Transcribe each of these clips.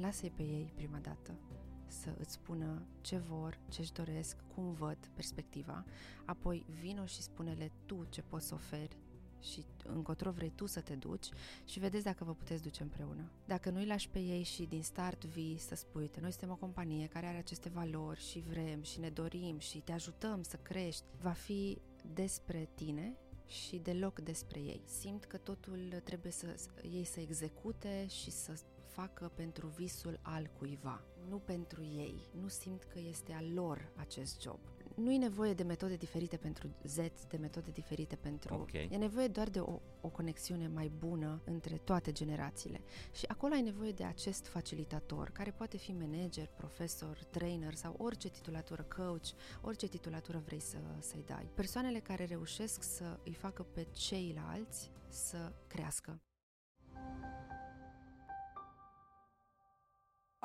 lasă pe ei prima dată să îți spună ce vor, ce-și doresc, cum văd perspectiva, apoi vino și spune-le tu ce poți să oferi și încotro vrei tu să te duci și vedeți dacă vă puteți duce împreună. Dacă nu-i lași pe ei și din start vii să spui, uite, noi suntem o companie care are aceste valori și vrem și ne dorim și te ajutăm să crești, va fi despre tine și deloc despre ei. Simt că totul trebuie să ei să execute și să facă pentru visul al cuiva, nu pentru ei. Nu simt că este al lor acest job. Nu e nevoie de metode diferite pentru Z, de metode diferite pentru... Okay. E nevoie doar de o, o conexiune mai bună între toate generațiile. Și acolo ai nevoie de acest facilitator, care poate fi manager, profesor, trainer sau orice titulatură, coach, orice titulatură vrei să, să-i dai. Persoanele care reușesc să îi facă pe ceilalți să crească.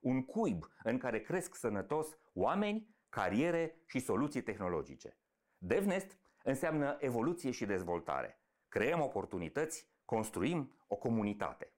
Un cuib în care cresc sănătos oameni, cariere și soluții tehnologice. DevNest înseamnă evoluție și dezvoltare. Creăm oportunități, construim o comunitate.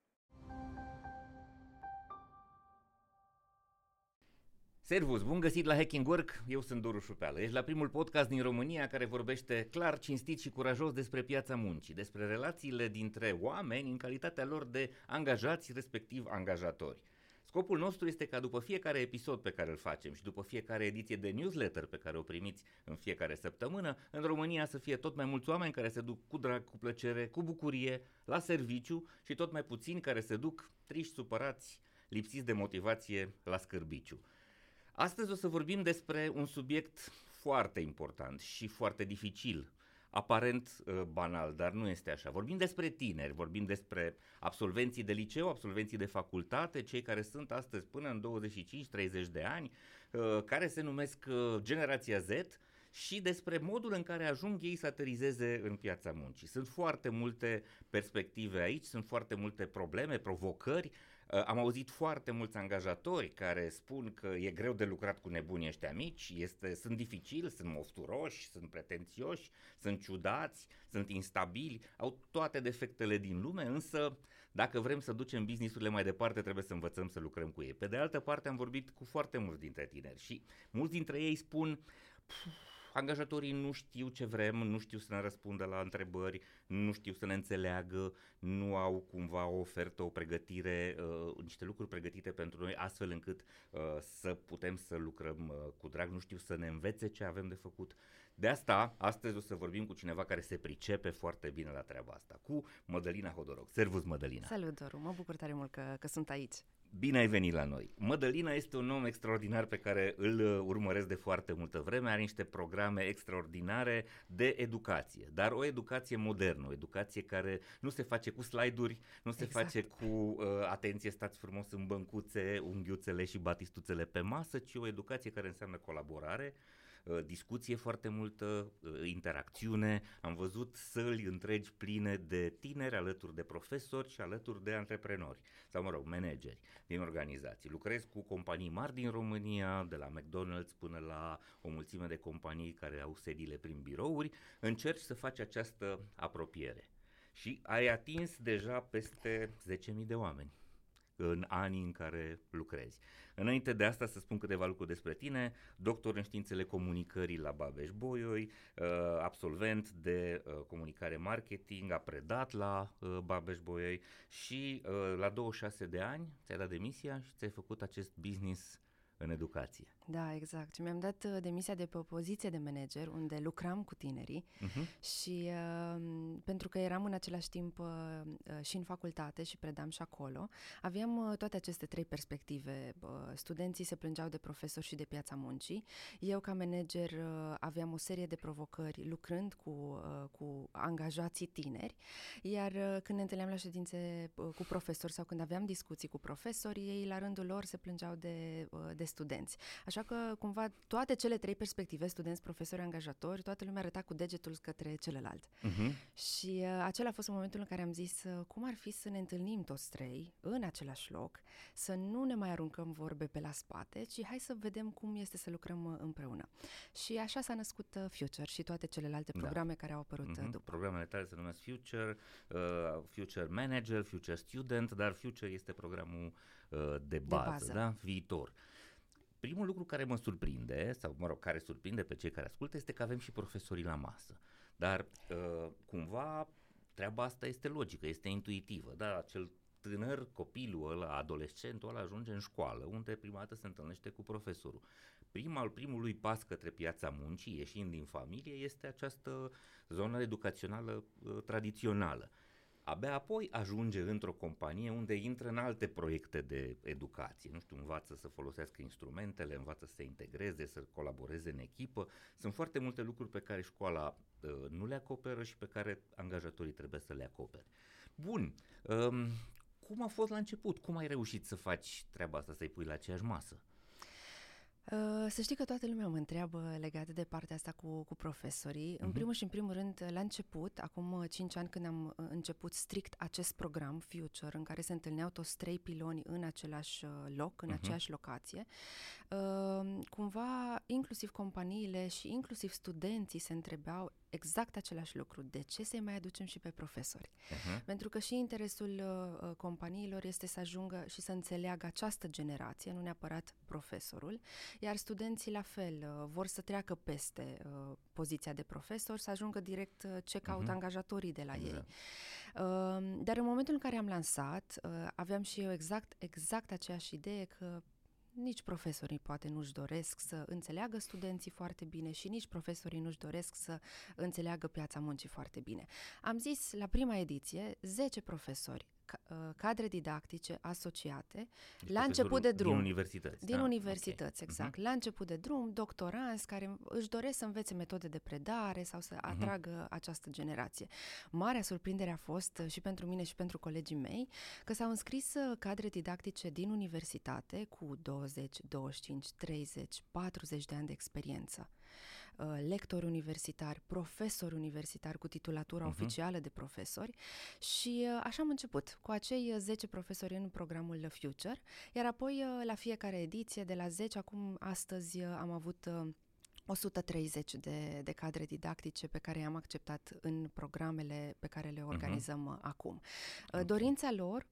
Servus, bun găsit la Hacking Work, eu sunt Doru Șupeală. Ești la primul podcast din România care vorbește clar, cinstit și curajos despre piața muncii, despre relațiile dintre oameni în calitatea lor de angajați, respectiv angajatori. Scopul nostru este ca după fiecare episod pe care îl facem și după fiecare ediție de newsletter pe care o primiți în fiecare săptămână, în România să fie tot mai mulți oameni care se duc cu drag, cu plăcere, cu bucurie, la serviciu și tot mai puțini care se duc triști, supărați, lipsiți de motivație la scârbiciu. Astăzi o să vorbim despre un subiect foarte important și foarte dificil, aparent uh, banal, dar nu este așa. Vorbim despre tineri, vorbim despre absolvenții de liceu, absolvenții de facultate, cei care sunt astăzi până în 25-30 de ani, uh, care se numesc uh, generația Z și despre modul în care ajung ei să aterizeze în piața muncii. Sunt foarte multe perspective aici, sunt foarte multe probleme, provocări. Uh, am auzit foarte mulți angajatori care spun că e greu de lucrat cu nebunii ăștia mici, este, sunt dificili, sunt mofturoși, sunt pretențioși, sunt ciudați, sunt instabili, au toate defectele din lume, însă dacă vrem să ducem businessurile mai departe, trebuie să învățăm să lucrăm cu ei. Pe de altă parte, am vorbit cu foarte mulți dintre tineri și mulți dintre ei spun angajatorii nu știu ce vrem, nu știu să ne răspundă la întrebări, nu știu să ne înțeleagă, nu au cumva o ofertă, o pregătire, uh, niște lucruri pregătite pentru noi astfel încât uh, să putem să lucrăm uh, cu drag, nu știu să ne învețe ce avem de făcut. De asta, astăzi o să vorbim cu cineva care se pricepe foarte bine la treaba asta, cu Mădălina Hodoroc. Servus, Mădălina! Salut, Doru! Mă bucur tare mult că, că sunt aici. Bine ai venit la noi! Mădălina este un om extraordinar pe care îl uh, urmăresc de foarte multă vreme, are niște programe extraordinare de educație, dar o educație modernă, o educație care nu se face cu slide-uri, nu se exact. face cu uh, atenție, stați frumos în băncuțe, unghiuțele și batistuțele pe masă, ci o educație care înseamnă colaborare, Uh, discuție foarte multă, uh, interacțiune, am văzut săli întregi pline de tineri alături de profesori și alături de antreprenori sau, mă rog, manageri din organizații. Lucrez cu companii mari din România, de la McDonald's până la o mulțime de companii care au sediile prin birouri, încerci să faci această apropiere. Și ai atins deja peste 10.000 de oameni în anii în care lucrezi. Înainte de asta să spun câteva lucruri despre tine, doctor în științele comunicării la Babeș-Bolyai, uh, absolvent de uh, comunicare marketing, a predat la uh, Babeș-Bolyai și la 26 de ani ți-ai dat demisia și ți-ai făcut acest business în educație. Da, exact. Și mi-am dat uh, demisia de pe o poziție de manager unde lucram cu tinerii uh-huh. și uh, pentru că eram în același timp uh, uh, și în facultate și predam și acolo, aveam uh, toate aceste trei perspective. Uh, studenții se plângeau de profesori și de piața muncii. Eu ca manager uh, aveam o serie de provocări lucrând cu, uh, cu angajații tineri, iar uh, când ne întâlneam la ședințe uh, cu profesori sau când aveam discuții cu profesori, ei la rândul lor se plângeau de, uh, de studenți. Așa că, cumva, toate cele trei perspective, studenți, profesori, angajatori, toată lumea arăta cu degetul către celălalt. Uh-huh. Și uh, acela a fost momentul în care am zis uh, cum ar fi să ne întâlnim toți trei în același loc, să nu ne mai aruncăm vorbe pe la spate, ci hai să vedem cum este să lucrăm uh, împreună. Și așa s-a născut uh, Future și toate celelalte da. programe da. care au apărut uh-huh. după. Programele tale se numesc Future, uh, Future Manager, Future Student, dar Future este programul uh, de bază, de bază. Da? viitor. Primul lucru care mă surprinde, sau mă rog, care surprinde pe cei care ascultă, este că avem și profesorii la masă. Dar uh, cumva treaba asta este logică, este intuitivă. Da, acel tânăr, copilul ăla, adolescentul ăla ajunge în școală, unde prima dată se întâlnește cu profesorul. Prima, primului pas către piața muncii, ieșind din familie, este această zonă educațională uh, tradițională. Abia apoi ajunge într-o companie unde intră în alte proiecte de educație. Nu știu, învață să folosească instrumentele, învață să se integreze, să colaboreze în echipă. Sunt foarte multe lucruri pe care școala uh, nu le acoperă și pe care angajatorii trebuie să le acopere. Bun, um, cum a fost la început? Cum ai reușit să faci treaba asta, să-i pui la aceeași masă? Uh, să știi că toată lumea mă întreabă legat de partea asta cu, cu profesorii. Uh-huh. În mhm. primul și în primul rând, la început, acum 5 ani când am uh, început strict acest program Future, în care se întâlneau toți trei piloni în același uh, loc, în uh-huh. aceeași locație, uh, cumva inclusiv companiile și inclusiv studenții se întrebau exact același lucru. De ce să-i mai aducem și pe profesori? Uh-huh. Pentru că și interesul uh, uh, companiilor este să ajungă și să înțeleagă această generație, nu neapărat profesorul, iar studenții la fel uh, vor să treacă peste uh, poziția de profesor, să ajungă direct uh, ce caută uh-huh. angajatorii de la exact. ei. Uh, dar în momentul în care am lansat, uh, aveam și eu exact, exact aceeași idee că nici profesorii poate nu-și doresc să înțeleagă studenții foarte bine și nici profesorii nu-și doresc să înțeleagă piața muncii foarte bine. Am zis la prima ediție 10 profesori Uh, cadre didactice asociate deci la început de drum. Din universități. Din da? universități, okay. exact. Uh-huh. La început de drum, doctoranți care își doresc să învețe metode de predare sau să uh-huh. atragă această generație. Marea surprindere a fost uh, și pentru mine și pentru colegii mei că s-au înscris uh, cadre didactice din universitate cu 20, 25, 30, 40 de ani de experiență. Uh, lectori universitari, profesori universitari cu titulatura uh-huh. oficială de profesori și uh, așa am început cu acei 10 profesori în programul Future, iar apoi uh, la fiecare ediție de la 10, acum astăzi am avut 130 de, de cadre didactice pe care i-am acceptat în programele pe care le mhm. organizăm uh-huh. acum. Okay. Dorința lor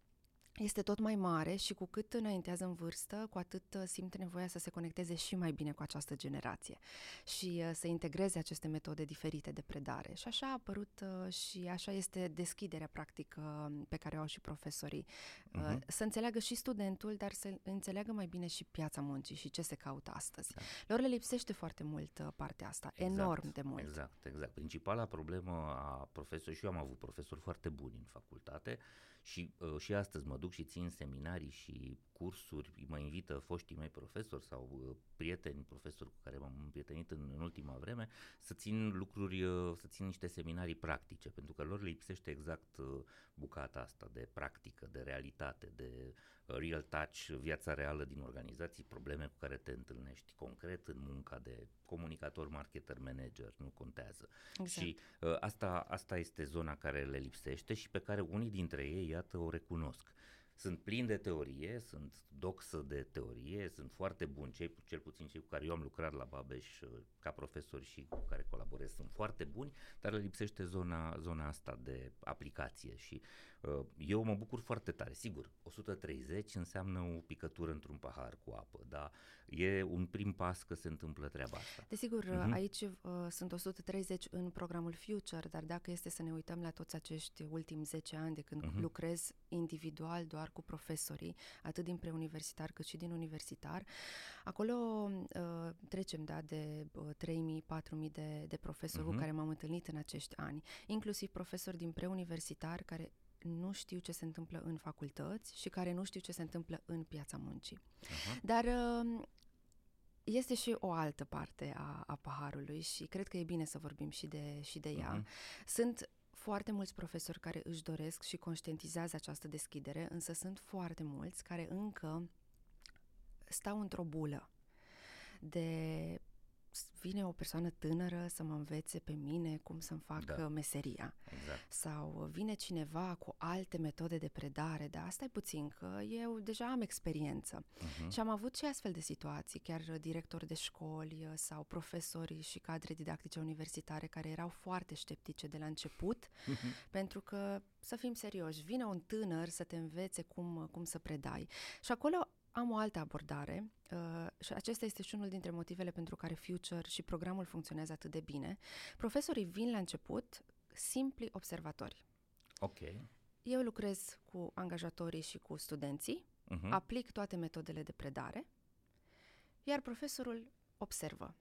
este tot mai mare și cu cât înaintează în vârstă, cu atât uh, simte nevoia să se conecteze și mai bine cu această generație și uh, să integreze aceste metode diferite de predare. Și așa a apărut uh, și așa este deschiderea practică pe care o au și profesorii. Uh-huh. Să înțeleagă și studentul, dar să înțeleagă mai bine și piața muncii și ce se caută astăzi. Da. Lor le lipsește foarte mult partea asta, exact, enorm de mult. Exact, exact. Principala problemă a profesorilor, și eu am avut profesori foarte buni în facultate, și, uh, și astăzi mă duc și țin seminarii și cursuri, mă invită foștii mei profesori sau uh, prieteni, profesori cu care m-am împrietenit în, în ultima vreme, să țin lucruri, uh, să țin niște seminarii practice, pentru că lor le lipsește exact uh, bucata asta de practică, de realitate, de uh, real touch, viața reală din organizații, probleme cu care te întâlnești concret în munca de comunicator, marketer, manager, nu contează. Exact. Și uh, asta, asta este zona care le lipsește și pe care unii dintre ei, iată, o recunosc sunt plini de teorie, sunt doxă de teorie, sunt foarte buni, cei, cel puțin cei cu care eu am lucrat la Babeș uh, ca profesor și cu care colaborez sunt foarte buni, dar le lipsește zona, zona asta de aplicație și uh, eu mă bucur foarte tare. Sigur, 130 înseamnă o picătură într-un pahar cu apă, dar e un prim pas că se întâmplă treaba asta. Desigur, uh-huh. aici uh, sunt 130 în programul Future, dar dacă este să ne uităm la toți acești ultimi 10 ani de când uh-huh. lucrez individual doar cu profesorii, atât din preuniversitar cât și din universitar, acolo uh, trecem da, de uh, 3.000-4.000 de, de profesori uh-huh. cu mhm. care m-am întâlnit în acești ani, inclusiv profesori din preuniversitar care nu știu ce se întâmplă în facultăți și care nu știu ce se întâmplă în piața muncii. Uh-huh. Dar uh, este și o altă parte a, a paharului și cred că e bine să vorbim și de, și de ea. Uh-huh. Sunt foarte mulți profesori care își doresc și conștientizează această deschidere, însă sunt foarte mulți care încă stau într-o bulă de vine o persoană tânără să mă învețe pe mine cum să-mi fac da. meseria. Exact. Sau vine cineva cu alte metode de predare, dar asta e puțin, că eu deja am experiență. Uh-huh. Și am avut și astfel de situații, chiar directori de școli sau profesori și cadre didactice universitare care erau foarte sceptice de la început, uh-huh. pentru că, să fim serioși, vine un tânăr să te învețe cum, cum să predai. Și acolo am o altă abordare uh, și acesta este și unul dintre motivele pentru care Future și programul funcționează atât de bine. Profesorii vin la început simpli observatori. Ok. Eu lucrez cu angajatorii și cu studenții, uh-huh. aplic toate metodele de predare, iar profesorul observă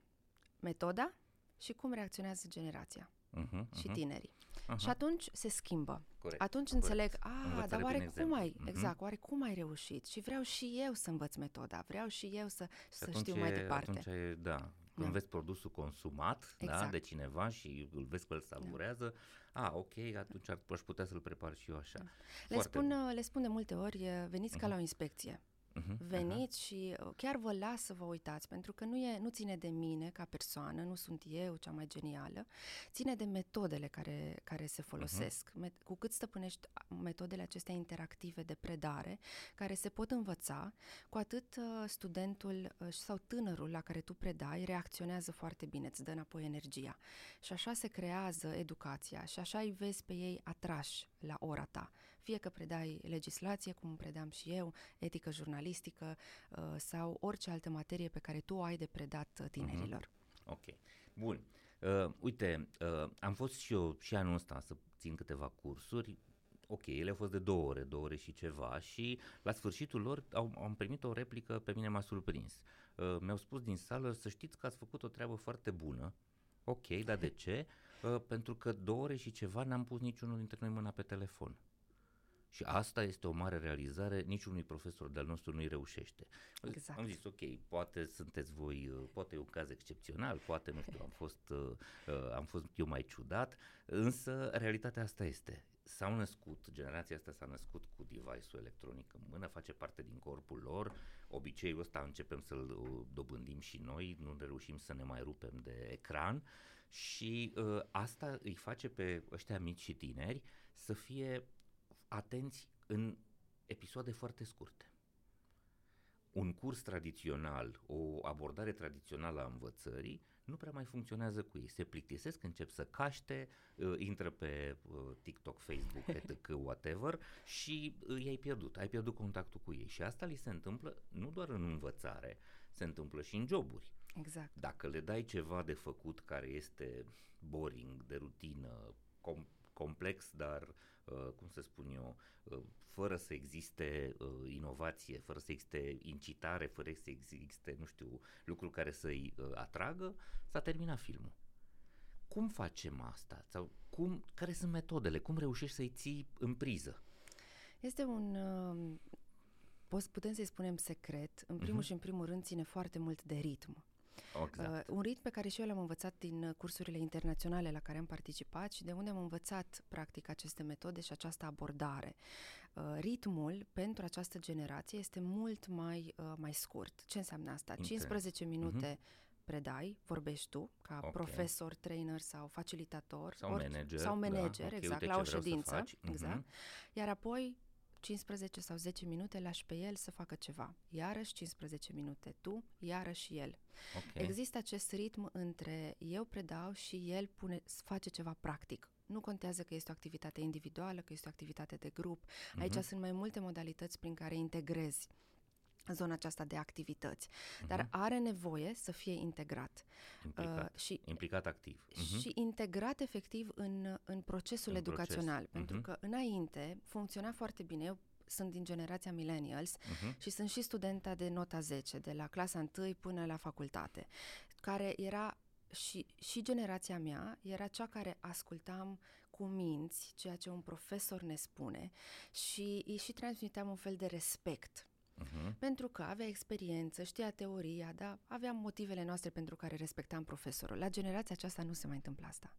metoda și cum reacționează generația uh-huh, și uh-huh. tinerii. Uh-huh. Și atunci se schimbă. Corect, atunci corect. înțeleg, a, dar oare cum ai, uh-huh. exact, oare cum ai reușit? Și vreau și eu să învăț metoda, vreau și eu să, să știu e, mai departe. Atunci e, da, când da. vezi produsul consumat da, exact. da, de cineva și îl vezi că îl savurează, da. a, ok, atunci aș putea să-l prepar și eu așa. Da. Le, spun, le spun de multe ori, veniți uh-huh. ca la o inspecție. Uh-huh, Veniți uh-huh. și uh, chiar vă las să vă uitați, pentru că nu, e, nu ține de mine ca persoană, nu sunt eu cea mai genială, ține de metodele care, care se folosesc. Uh-huh. Met- cu cât stăpânești metodele acestea interactive de predare, care se pot învăța, cu atât uh, studentul uh, sau tânărul la care tu predai reacționează foarte bine, îți dă înapoi energia. Și așa se creează educația și așa îi vezi pe ei atrași la ora ta fie că predai legislație, cum predam și eu, etică jurnalistică uh, sau orice altă materie pe care tu o ai de predat uh, tinerilor. Uh-huh. Ok, bun. Uh, uite, uh, am fost și eu și anul ăsta să țin câteva cursuri, ok, ele au fost de două ore, două ore și ceva și la sfârșitul lor au, am primit o replică, pe mine m-a surprins. Uh, mi-au spus din sală să știți că ați făcut o treabă foarte bună, ok, dar de ce? Uh, pentru că două ore și ceva n-am pus niciunul dintre noi mâna pe telefon. Și asta este o mare realizare, niciunui profesor de-al nostru nu-i reușește. Exact. Am zis, ok, poate sunteți voi, uh, poate e un caz excepțional, poate, nu știu, am fost, uh, uh, am fost eu mai ciudat, însă realitatea asta este. S-au născut, generația asta s-a născut cu device-ul electronic în mână, face parte din corpul lor, obiceiul ăsta începem să-l uh, dobândim și noi, nu reușim să ne mai rupem de ecran și uh, asta îi face pe ăștia mici și tineri să fie atenți în episoade foarte scurte. Un curs tradițional, o abordare tradițională a învățării nu prea mai funcționează cu ei. Se plictisesc, încep să caște, uh, intră pe uh, TikTok, Facebook, etc., whatever și uh, i-ai pierdut, ai pierdut contactul cu ei. Și asta li se întâmplă nu doar în învățare, se întâmplă și în joburi. Exact. Dacă le dai ceva de făcut care este boring, de rutină, com- complex, dar Uh, cum să spun eu, uh, fără să existe uh, inovație, fără să existe incitare, fără să existe, nu știu, lucruri care să-i atragă, s-a terminat filmul. Cum facem asta? Sau cum, care sunt metodele? Cum reușești să-i ții în priză? Este un, putem să-i spunem secret. În primul uh-huh. și în primul rând ține foarte mult de ritm. Exact. Uh, un ritm pe care și eu l-am învățat din uh, cursurile internaționale la care am participat și de unde am învățat practic aceste metode și această abordare. Uh, ritmul pentru această generație este mult mai, uh, mai scurt. Ce înseamnă asta? Inter. 15 minute uh-huh predai, vorbești tu, ca okay. profesor, trainer sau facilitator. Sau ori, manager. Sau manager, da, okay, exact, la o ședință. Exact. Uh-huh. Iar apoi 15 sau 10 minute lași pe el să facă ceva. Iarăși 15 minute tu, iarăși el. Okay. Există acest ritm între eu predau și el pune, face ceva practic. Nu contează că este o activitate individuală, că este o activitate de grup. Aici uh-huh. sunt mai multe modalități prin care integrezi zona aceasta de activități, uh-huh. dar are nevoie să fie integrat. Implicat, uh, și, implicat activ. Uh-huh. Și integrat efectiv în, în procesul în educațional, proces. pentru uh-huh. că înainte funcționa foarte bine. Eu sunt din generația millennials uh-huh. și sunt și studenta de nota 10, de la clasa 1 până la facultate, care era și, și generația mea era cea care ascultam cu minți ceea ce un profesor ne spune și îi și transmiteam un fel de respect Uh-huh. Pentru că avea experiență, știa teoria, da? aveam motivele noastre pentru care respectam profesorul. La generația aceasta nu se mai întâmplă asta.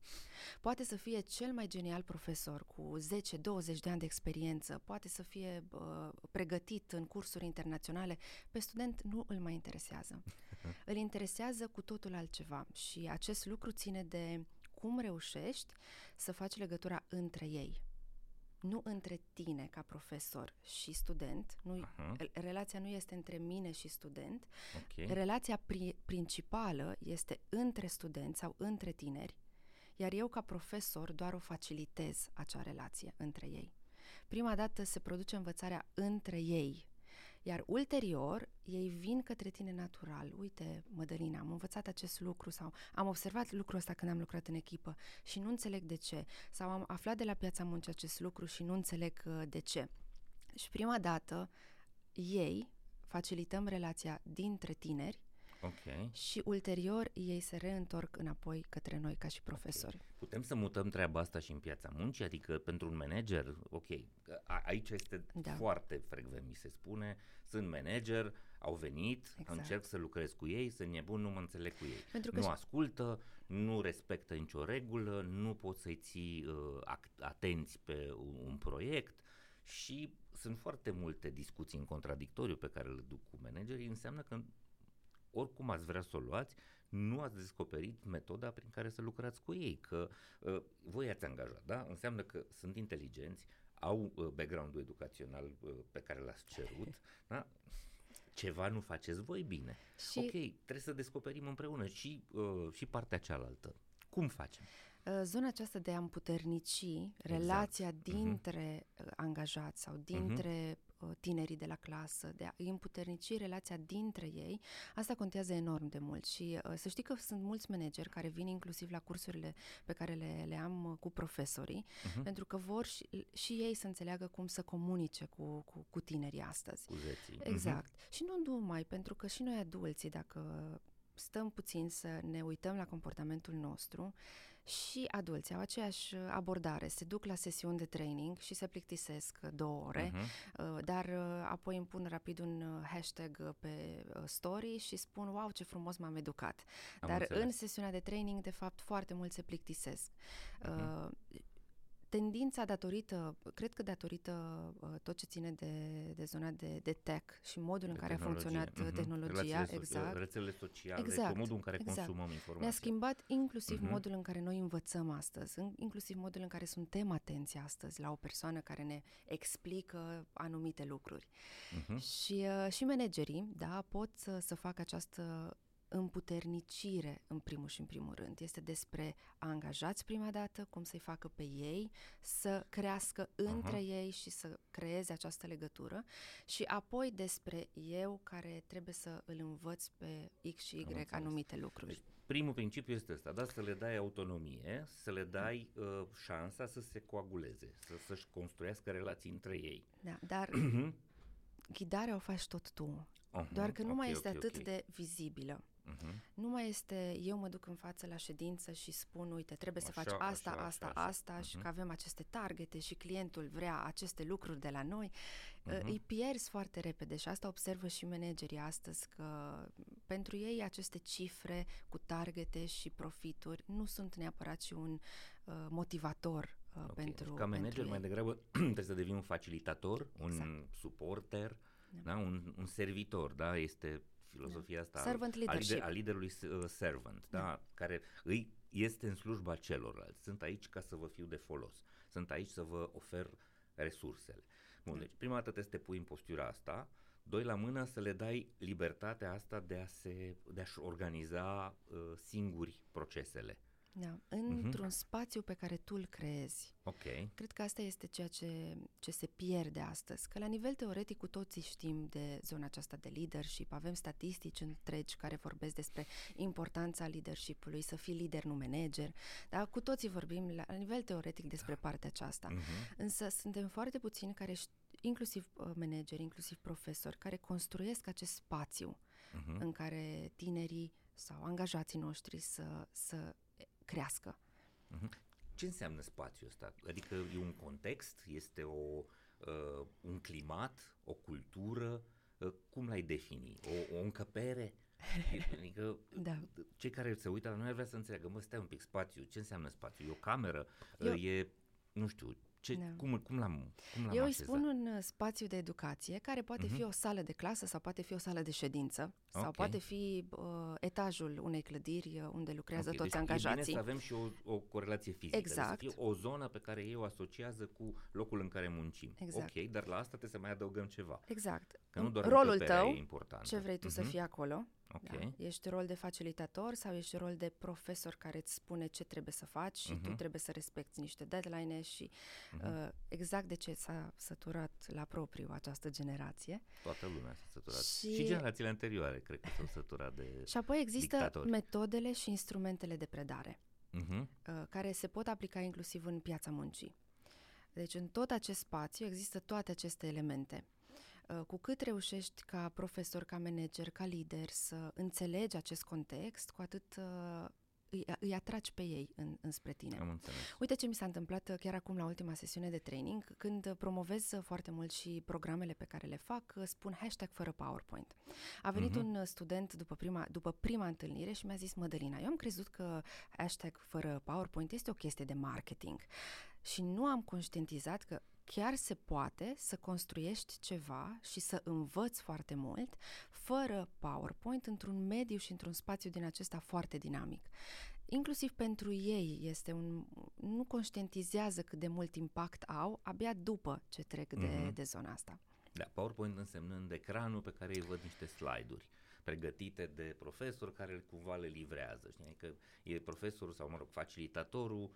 Poate să fie cel mai genial profesor cu 10-20 de ani de experiență, poate să fie uh, pregătit în cursuri internaționale, pe student nu îl mai interesează. îl interesează cu totul altceva și acest lucru ține de cum reușești să faci legătura între ei nu între tine ca profesor și student, nu, uh-huh. relația nu este între mine și student, okay. relația pri- principală este între studenți sau între tineri, iar eu ca profesor doar o facilitez acea relație între ei. Prima dată se produce învățarea între ei, iar ulterior, ei vin către tine natural. Uite, Mădălina, am învățat acest lucru sau am observat lucrul ăsta când am lucrat în echipă și nu înțeleg de ce. Sau am aflat de la piața muncii acest lucru și nu înțeleg uh, de ce. Și prima dată, ei facilităm relația dintre tineri Okay. Și ulterior ei se reîntorc înapoi către noi ca și profesori. Okay. Putem să mutăm treaba asta și în piața muncii? Adică pentru un manager, ok, a, aici este da. foarte frecvent, mi se spune, sunt manager, au venit, exact. încerc să lucrez cu ei, sunt nebun, nu mă înțeleg cu ei. Pentru că nu și... ascultă, nu respectă nicio regulă, nu poți să-i ții uh, atenți pe un, un proiect și sunt foarte multe discuții în contradictoriu pe care le duc cu managerii, înseamnă că oricum ați vrea să o luați, nu ați descoperit metoda prin care să lucrați cu ei, că uh, voi ați angajat, da? Înseamnă că sunt inteligenți, au uh, background-ul educațional uh, pe care l-ați cerut, da? Ceva nu faceți voi bine. Și... Ok, trebuie să descoperim împreună și, uh, și partea cealaltă. Cum facem? Uh, zona aceasta de a împuternici exact. relația mhm. dintre uh-huh. angajați sau dintre uh-huh Uh, tinerii de la clasă, de a îi împuternici relația dintre ei, asta contează enorm de mult și uh, să știi că sunt mulți manageri care vin inclusiv la cursurile pe care le, le am uh, cu profesorii, uh-huh. pentru că vor și, și ei să înțeleagă cum să comunice cu, cu, cu tinerii astăzi. Cu zeții. Exact. Uh-huh. Și nu numai, pentru că și noi adulții, dacă stăm puțin să ne uităm la comportamentul nostru, și adulții au aceeași abordare. Se duc la sesiuni de training și se plictisesc două ore, uh-huh. dar uh, apoi îmi pun rapid un uh, hashtag pe uh, story și spun, wow, ce frumos m-am educat. Am dar înțeles. în sesiunea de training, de fapt, foarte mult se plictisesc. Uh-huh tendința datorită, cred că datorită uh, tot ce ține de, de zona de, de tech și modul de în care a funcționat uh-huh. tehnologia, rețelele exact. rețelele sociale, exact. modul în care exact. consumăm informația. Ne-a schimbat inclusiv uh-huh. modul în care noi învățăm astăzi, inclusiv modul în care suntem atenți astăzi la o persoană care ne explică anumite lucruri. Uh-huh. Și, uh, și managerii, da, pot să, să facă această împuternicire în primul și în primul rând. Este despre angajați prima dată, cum să-i facă pe ei, să crească uh-huh. între ei și să creeze această legătură și apoi despre eu care trebuie să îl învăț pe X și Y anumite lucruri. Deci, primul principiu este ăsta, da? să le dai autonomie, să le dai uh, șansa să se coaguleze, să, să-și construiască relații între ei. Da, dar ghidarea o faci tot tu. Uh-huh, Doar că nu okay, mai este okay, atât okay. de vizibilă. Uh-huh. Nu mai este eu mă duc în față la ședință și spun, uite, trebuie așa, să faci asta, așa, asta, așa, asta uh-huh. și că avem aceste targete și clientul vrea aceste lucruri de la noi. Uh-huh. Îi pierzi foarte repede și asta observă și managerii astăzi că pentru ei aceste cifre cu targete și profituri nu sunt neapărat și un uh, motivator uh, okay. pentru Ca manager pentru mai degrabă trebuie să devii un facilitator, un exact. suporter, da. Da? Un, un servitor, da? Este filosofia da. asta servant a, lider, a liderului uh, servant, da. da? care îi este în slujba celorlalți. Sunt aici ca să vă fiu de folos. Sunt aici să vă ofer resursele. Bun, da. deci prima dată trebuie să te pui în postura asta, doi la mână să le dai libertatea asta de a se de a-și organiza uh, singuri procesele. Da, într-un uh-huh. spațiu pe care tu îl creezi. Ok. Cred că asta este ceea ce, ce se pierde astăzi. Că la nivel teoretic cu toții știm de zona aceasta de leadership, avem statistici întregi care vorbesc despre importanța leadership-ului, să fii lider, nu manager, dar cu toții vorbim la, la nivel teoretic despre da. partea aceasta. Uh-huh. Însă suntem foarte puțini care, inclusiv uh, manageri, inclusiv profesori, care construiesc acest spațiu uh-huh. în care tinerii sau angajații noștri să, să crească. Uh-huh. Ce înseamnă spațiul ăsta? Adică e un context, este o, uh, un climat, o cultură, uh, cum l-ai defini? O, o încăpere? Adică Da. cei care se uită la noi ar vrea să înțeleagă, mă, stai un pic, spațiu, ce înseamnă spațiu? E o cameră? Eu- E, nu știu, ce, Da. cum, cum l-am, cum l-am Eu îi așezat? spun un uh, spațiu de educație care poate fi Mhm. o sală de clasă sau poate fi o sală de ședință sau Ok. poate fi uh, etajul unei clădiri uh, unde lucrează Ok, toți deci E angajații. bine să avem și o, o corelație fizică. deci Exact. Să fie o zonă pe care ei o asociază cu locul în care muncim. Exact. Ok, dar la asta trebuie să mai adăugăm ceva. Exact. Că nu În- doar Rolul încăperea tău, e importantă. ce vrei tu să Mhm, fii acolo. Ok. Da. Ești rol de facilitator sau ești rol de profesor care îți spune ce trebuie să faci și tu Mhm. trebuie să respecti niște deadline și Mhm. uh, exact de ce s-a săturat la propriu această generație. Toată lumea s-a săturat. Și- Și generațiile anterioare cred că s-au săturat de... Și apoi există Dictatori. metodele și instrumentele de predare. Mhm. uh, care se pot aplica inclusiv în piața muncii. Deci în tot acest spațiu există toate aceste elemente. Uh, Cu cât reușești ca profesor, ca manager, ca lider să înțelegi acest context, cu atât uh, îi, îi atragi pe ei în, înspre tine. Am înțeles. Uite ce mi s-a întâmplat uh, chiar acum la ultima sesiune de training, când uh, promovez uh, foarte mult și programele pe care le fac, uh, spun hashtag fără PowerPoint. A venit Mhm. un uh, student după prima, după prima întâlnire și mi-a zis, Mădălina, eu am crezut că hashtag fără PowerPoint este o chestie de marketing și nu am conștientizat că chiar se poate să construiești ceva și să învăți foarte mult fără PowerPoint într-un mediu și într-un spațiu din acesta foarte dinamic. Inclusiv pentru ei este un... nu conștientizează cât de mult impact au abia după ce trec de, Mhm. de zona asta. Da, PowerPoint însemnând ecranul pe care îi văd niște slide-uri pregătite de profesor care cumva le livrează. Știi? Adică e profesorul sau, mă rog, facilitatorul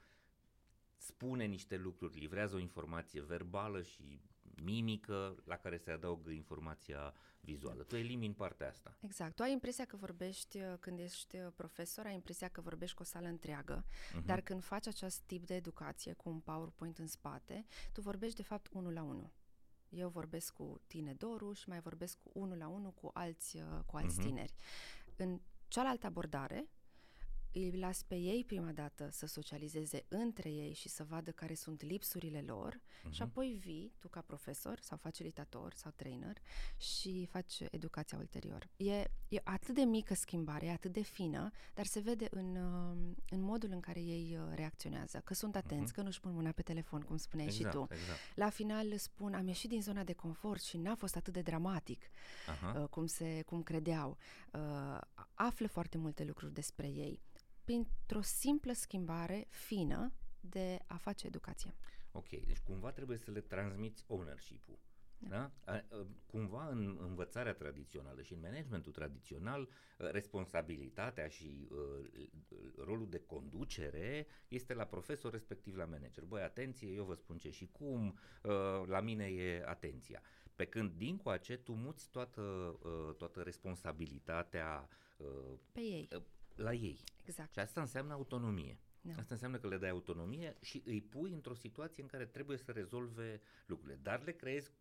spune niște lucruri, livrează o informație verbală și mimică la care se adaugă informația vizuală. Tu elimini partea asta. Exact. Tu ai impresia că vorbești, uh, când ești uh, profesor, ai impresia că vorbești cu o sală întreagă, Mhm. dar când faci acest tip de educație cu un PowerPoint în spate, tu vorbești de fapt unul la unul. Eu vorbesc cu tine, Doruș, și mai vorbesc cu unul la unul cu alți, uh, cu alți Mhm. tineri. În cealaltă abordare, îi las pe ei prima dată să socializeze între ei și să vadă care sunt lipsurile lor Mhm. și apoi vii tu ca profesor sau facilitator sau trainer și faci educația ulterior. E, e atât de mică schimbare, e atât de fină, dar se vede în, uh, în modul în care ei uh, reacționează, că sunt atenți, că nu-și pun mâna pe telefon, cum spuneai exact, și tu. Exact. La final spun, am ieșit din zona de confort și n-a fost atât de dramatic Aha. uh, cum, se, cum credeau. Uh, află foarte multe lucruri despre ei printr-o simplă schimbare fină de a face educație. Ok, deci cumva trebuie să le transmiți ownership-ul. Da? A, a, Cumva în învățarea tradițională și în managementul tradițional, a, responsabilitatea și a, rolul de conducere este la profesor, respectiv la manager. Băi, atenție, eu vă spun ce și cum, a, la mine e atenția. Pe când, din coace, tu muți toată, a, toată responsabilitatea a, Pe ei, la ei. exact. Și asta înseamnă autonomie. Da. Asta înseamnă că le dai autonomie și îi pui într-o situație în care trebuie să rezolve lucrurile, dar le creezi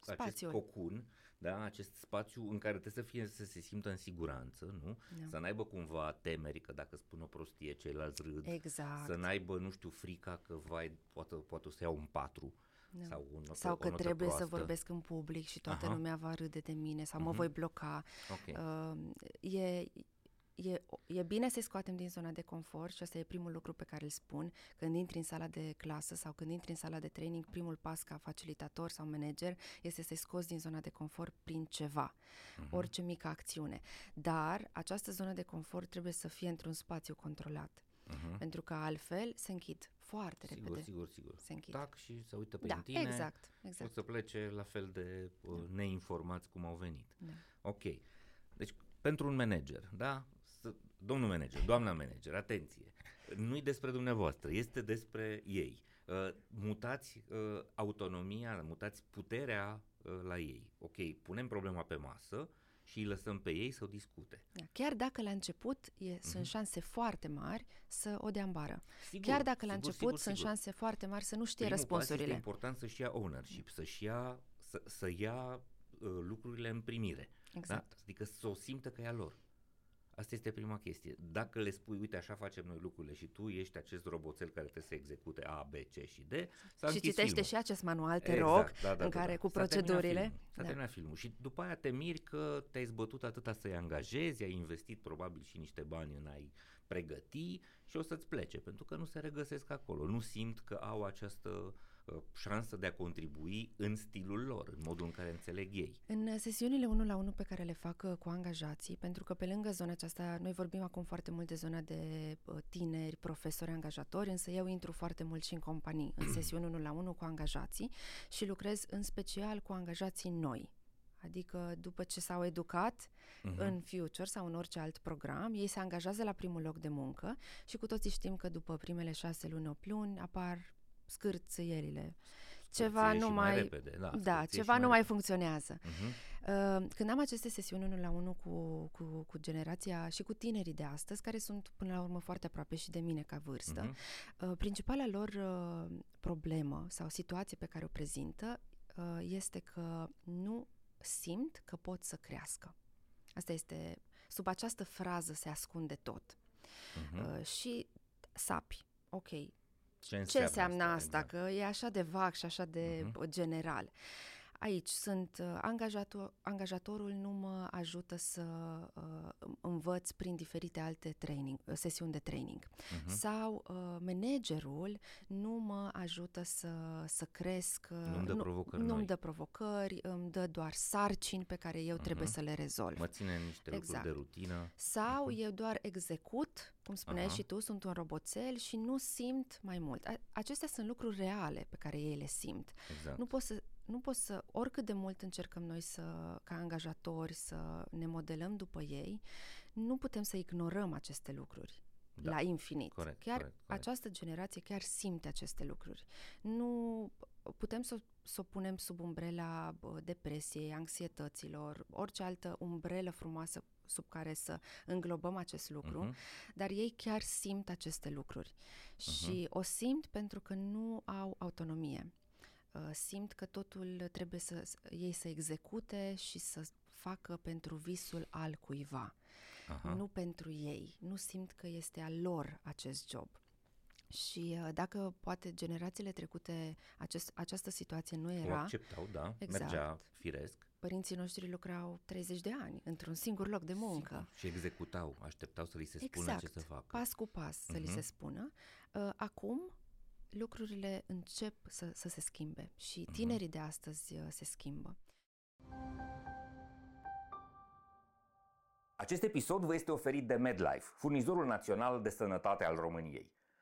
acest Spațiul. cocun, da, acest spațiu în care trebuie să fie să se simtă în siguranță, nu? Da. Să n-aibă cumva temeri că dacă spun o prostie ceilalți râd, Exact. să n-aibă, nu știu, frica că vai, poate, poate o să iau un patru Da. sau un notă, Sau o că notă trebuie proastă. să vorbesc în public și toată Aha. lumea va râde de mine sau mă Mhm. voi bloca. Ok. Uh, e, e, e bine să-i scoatem din zona de confort și asta e primul lucru pe care îl spun când intri în sala de clasă sau când intri în sala de training, primul pas ca facilitator sau manager este să-i scoți din zona de confort prin ceva, Mhm. orice mică acțiune. Dar această zonă de confort trebuie să fie într-un spațiu controlat, Mhm. pentru că altfel se închid foarte Sigur, repede. sigur, sigur. Se închid. Tac și se uită pe Da, tine. exact, Pot exact. să plece la fel de uh, neinformați cum au venit. Da. Ok. Deci, pentru un manager, da? Să, domnul manager, doamna manager, atenție. Nu-i despre dumneavoastră, este despre ei. Uh, mutați uh, autonomia, mutați puterea uh, la ei. Ok, punem problema pe masă și îi lăsăm pe ei să o discute. Da. Chiar dacă la început e, Mhm. sunt șanse foarte mari să o dea în bară. Sigur, Chiar dacă la sigur, început sigur, sunt sigur. șanse foarte mari să nu știe Primul pas răspunsurile. Este important să-și ia ownership, să-și ia, să, să ia uh, lucrurile în primire. Exact. Da? Adică să o simtă că e a lor. Asta este prima chestie. Dacă le spui, uite, așa facem noi lucrurile și tu ești acest roboțel care trebuie să execute A, B, C și D, s-a Și citește filmul. și acest manual, te Exact, rog, da, da, în da, care da. cu S-a terminat procedurile. filmul. S-a Da. terminat filmul și după aia te miri că te-ai zbătut atâta să-i angajezi, ai investit probabil și niște bani în a-i pregăti și o să-ți plece, pentru că nu se regăsesc acolo, nu simt că au această uh, șansă de a contribui în stilul lor, în modul în care înțeleg ei. În sesiunile 1 la 1 pe care le fac uh, cu angajații, pentru că pe lângă zona aceasta, noi vorbim acum foarte mult de zona de uh, tineri, profesori, angajatori, însă eu intru foarte mult și în companii, în sesiuni 1 la 1 cu angajații și lucrez în special cu angajații noi. Adică după ce s-au educat Mhm. uh-huh. în Future sau în orice alt program, ei se angajează la primul loc de muncă și cu toții știm că după primele șase luni, 8 luni, apar scârțâielile. Ceva Scârție nu și mai... repede, da, da scârție ceva și nu mai repede. funcționează. Mhm. Uh, Când am aceste sesiuni unul la unul cu, cu, cu generația și cu tinerii de astăzi, care sunt până la urmă foarte aproape și de mine ca vârstă, Mhm. uh, principala lor uh, problemă sau situație pe care o prezintă uh, este că nu simt că pot să crească. Asta este, sub această frază se ascunde tot. Mhm. Uh, și sapi, ok, Ce ce înseamnă, înseamnă asta? Exact. Că e așa de vag și așa de Mhm. general. Aici sunt uh, angajator, angajatorul nu mă ajută să uh, învăț prin diferite alte training, uh, sesiuni de training. Mhm. Sau uh, managerul nu mă ajută să, să cresc, uh, Nu-mi dă provocări nu-mi noi. dă provocări, îmi dă doar sarcini pe care eu trebuie Mhm. să le rezolv. Mă ține în niște Exact. lucruri de rutină. Sau eu doar execut, cum spuneai Aha. și tu, sunt un roboțel și nu simt mai mult. A- acestea sunt lucruri reale pe care ei le simt. Exact. Nu pot să, nu pot să, oricât de mult încercăm noi să, ca angajatori, să ne modelăm după ei, nu putem să ignorăm aceste lucruri Da. la infinit. Corect, chiar corect, corect. această generație chiar simte aceste lucruri. Nu putem să, să o punem sub umbrela bă, depresiei, anxietăților, orice altă umbrelă frumoasă sub care să înglobăm acest lucru, Mhm. dar ei chiar simt aceste lucruri. Și o simt pentru că nu au autonomie. Uh, Simt că totul trebuie să să- ei să execute și să facă pentru visul al cuiva, Aha. nu pentru ei. Nu simt că este al lor acest job. Și uh, dacă poate generațiile trecute acest, această situație nu O era, acceptau, da, Exact. mergea firesc. părinții noștri lucrau 30 de ani într-un singur loc de muncă. Sigur. Și executau, așteptau să li se spună Exact. ce să facă. pas cu pas să li se Mhm. spună. Uh, Acum lucrurile încep să, să se schimbe și Mhm. tinerii de astăzi uh, se schimbă. Acest episod vă este oferit de MedLife, furnizorul național de sănătate al României.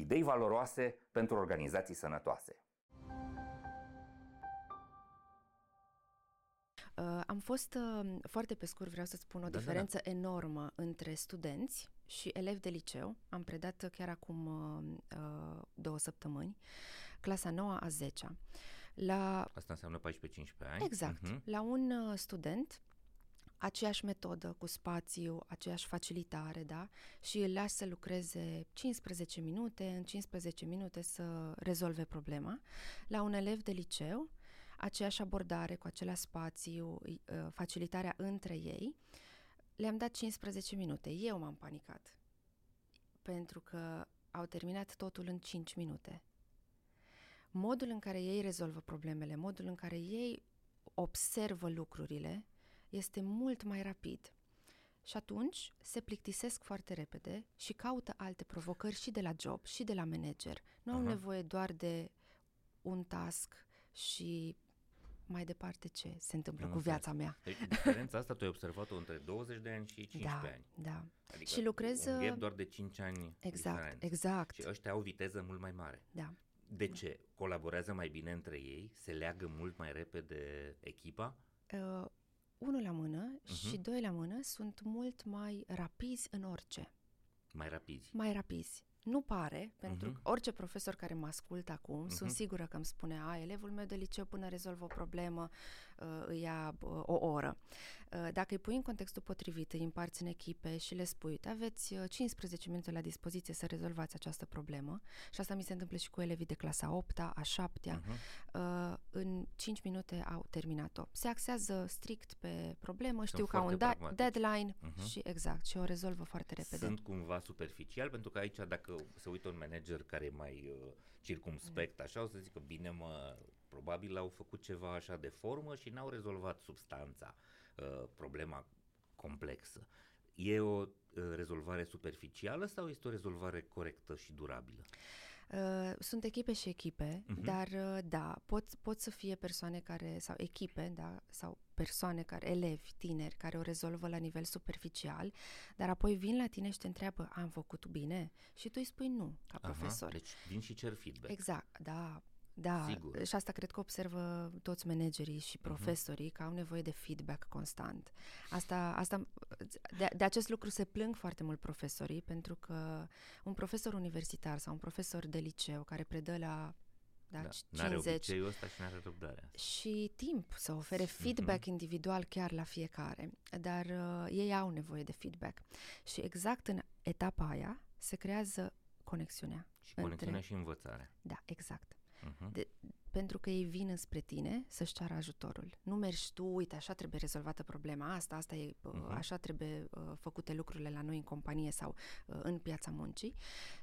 idei valoroase pentru organizații sănătoase. Uh, Am fost uh, foarte pe scurt, vreau să spun, o Da, da, da. diferență enormă între studenți și elevi de liceu. Am predat uh, chiar acum uh, uh, două săptămâni, clasa 9 a 10 La Asta înseamnă 14-15 ani. Exact. Mhm. La un uh, student, aceeași metodă cu spațiu, aceeași facilitare, da? Și îl lași să lucreze 15 minute, în 15 minute să rezolve problema. La un elev de liceu, aceeași abordare cu același spațiu, i- uh, facilitarea între ei, le-am dat 15 minute. Eu m-am panicat. Pentru că au terminat totul în 5 minute. Modul în care ei rezolvă problemele, modul în care ei observă lucrurile, este mult mai rapid. Și atunci se plictisesc foarte repede și caută alte provocări și de la job și de la manager. Nu au Aha. nevoie doar de un task și mai departe ce se întâmplă Am cu înțeles. viața mea. Deci diferența asta tu ai observat-o între 20 de ani și 15 da, ani. da. Adică Și lucrez, un gap uh, doar de 5 ani Exact, diferență. exact. Și ăștia au viteză mult mai mare. Da. De ce? Colaborează mai bine între ei? Se leagă mult mai repede echipa? Uh, unul la mână Mhm. și doi la mână sunt mult mai rapizi în orice. Mai rapizi. mai rapizi. Nu pare, pentru Mhm. că orice profesor care mă ascultă acum, Mhm. sunt sigură că îmi spune, a, elevul meu de liceu până rezolvă o problemă, uh, îi ia uh, o oră. Uh, Dacă îi pui în contextul potrivit, îi împarți în echipe și le spui, uite, aveți uh, 15 minute la dispoziție să rezolvați această problemă și asta mi se întâmplă și cu elevii de clasa 8 a 7 Mhm. uh, în 5 minute au terminat-o. Se axează strict pe problemă, știu că au foarte un da- pragmatici. deadline Mhm. și exact, și o rezolvă foarte repede. Sunt cumva superficial, pentru că aici dacă se uită un manager care e mai uh, circumspect, așa, o să zică, bine mă, probabil au făcut ceva așa de formă și n-au rezolvat substanța, uh, problema complexă. E o uh, rezolvare superficială sau este o rezolvare corectă și durabilă? Uh, sunt echipe și echipe, Mhm. dar uh, da, pot, pot să fie persoane care, sau echipe, da, sau persoane care, elevi, tineri, care o rezolvă la nivel superficial, dar apoi vin la tine și te întreabă, am făcut bine? Și tu îi spui nu, ca profesor. deci vin și cer feedback. Exact, da. Da, Sigur. și asta cred că observă toți managerii și profesorii că au nevoie de feedback constant. Asta, asta de, de acest lucru se plâng foarte mult profesorii, pentru că un profesor universitar sau un profesor de liceu care predă la da, Da, n-are 50 obiceiul ăsta și n-are răbdarea. și timp să ofere feedback individual chiar la fiecare, dar uh, ei au nevoie de feedback. Și exact în etapa aia se creează conexiunea. Și Între- conexiunea și învățarea. Da, exact. Uh-huh. De, pentru că ei vin înspre tine să-și ceară ajutorul. Nu mergi tu, uite, așa trebuie rezolvată problema asta, asta e, uh, Mhm. așa trebuie uh, făcute lucrurile la noi în companie sau uh, în piața muncii,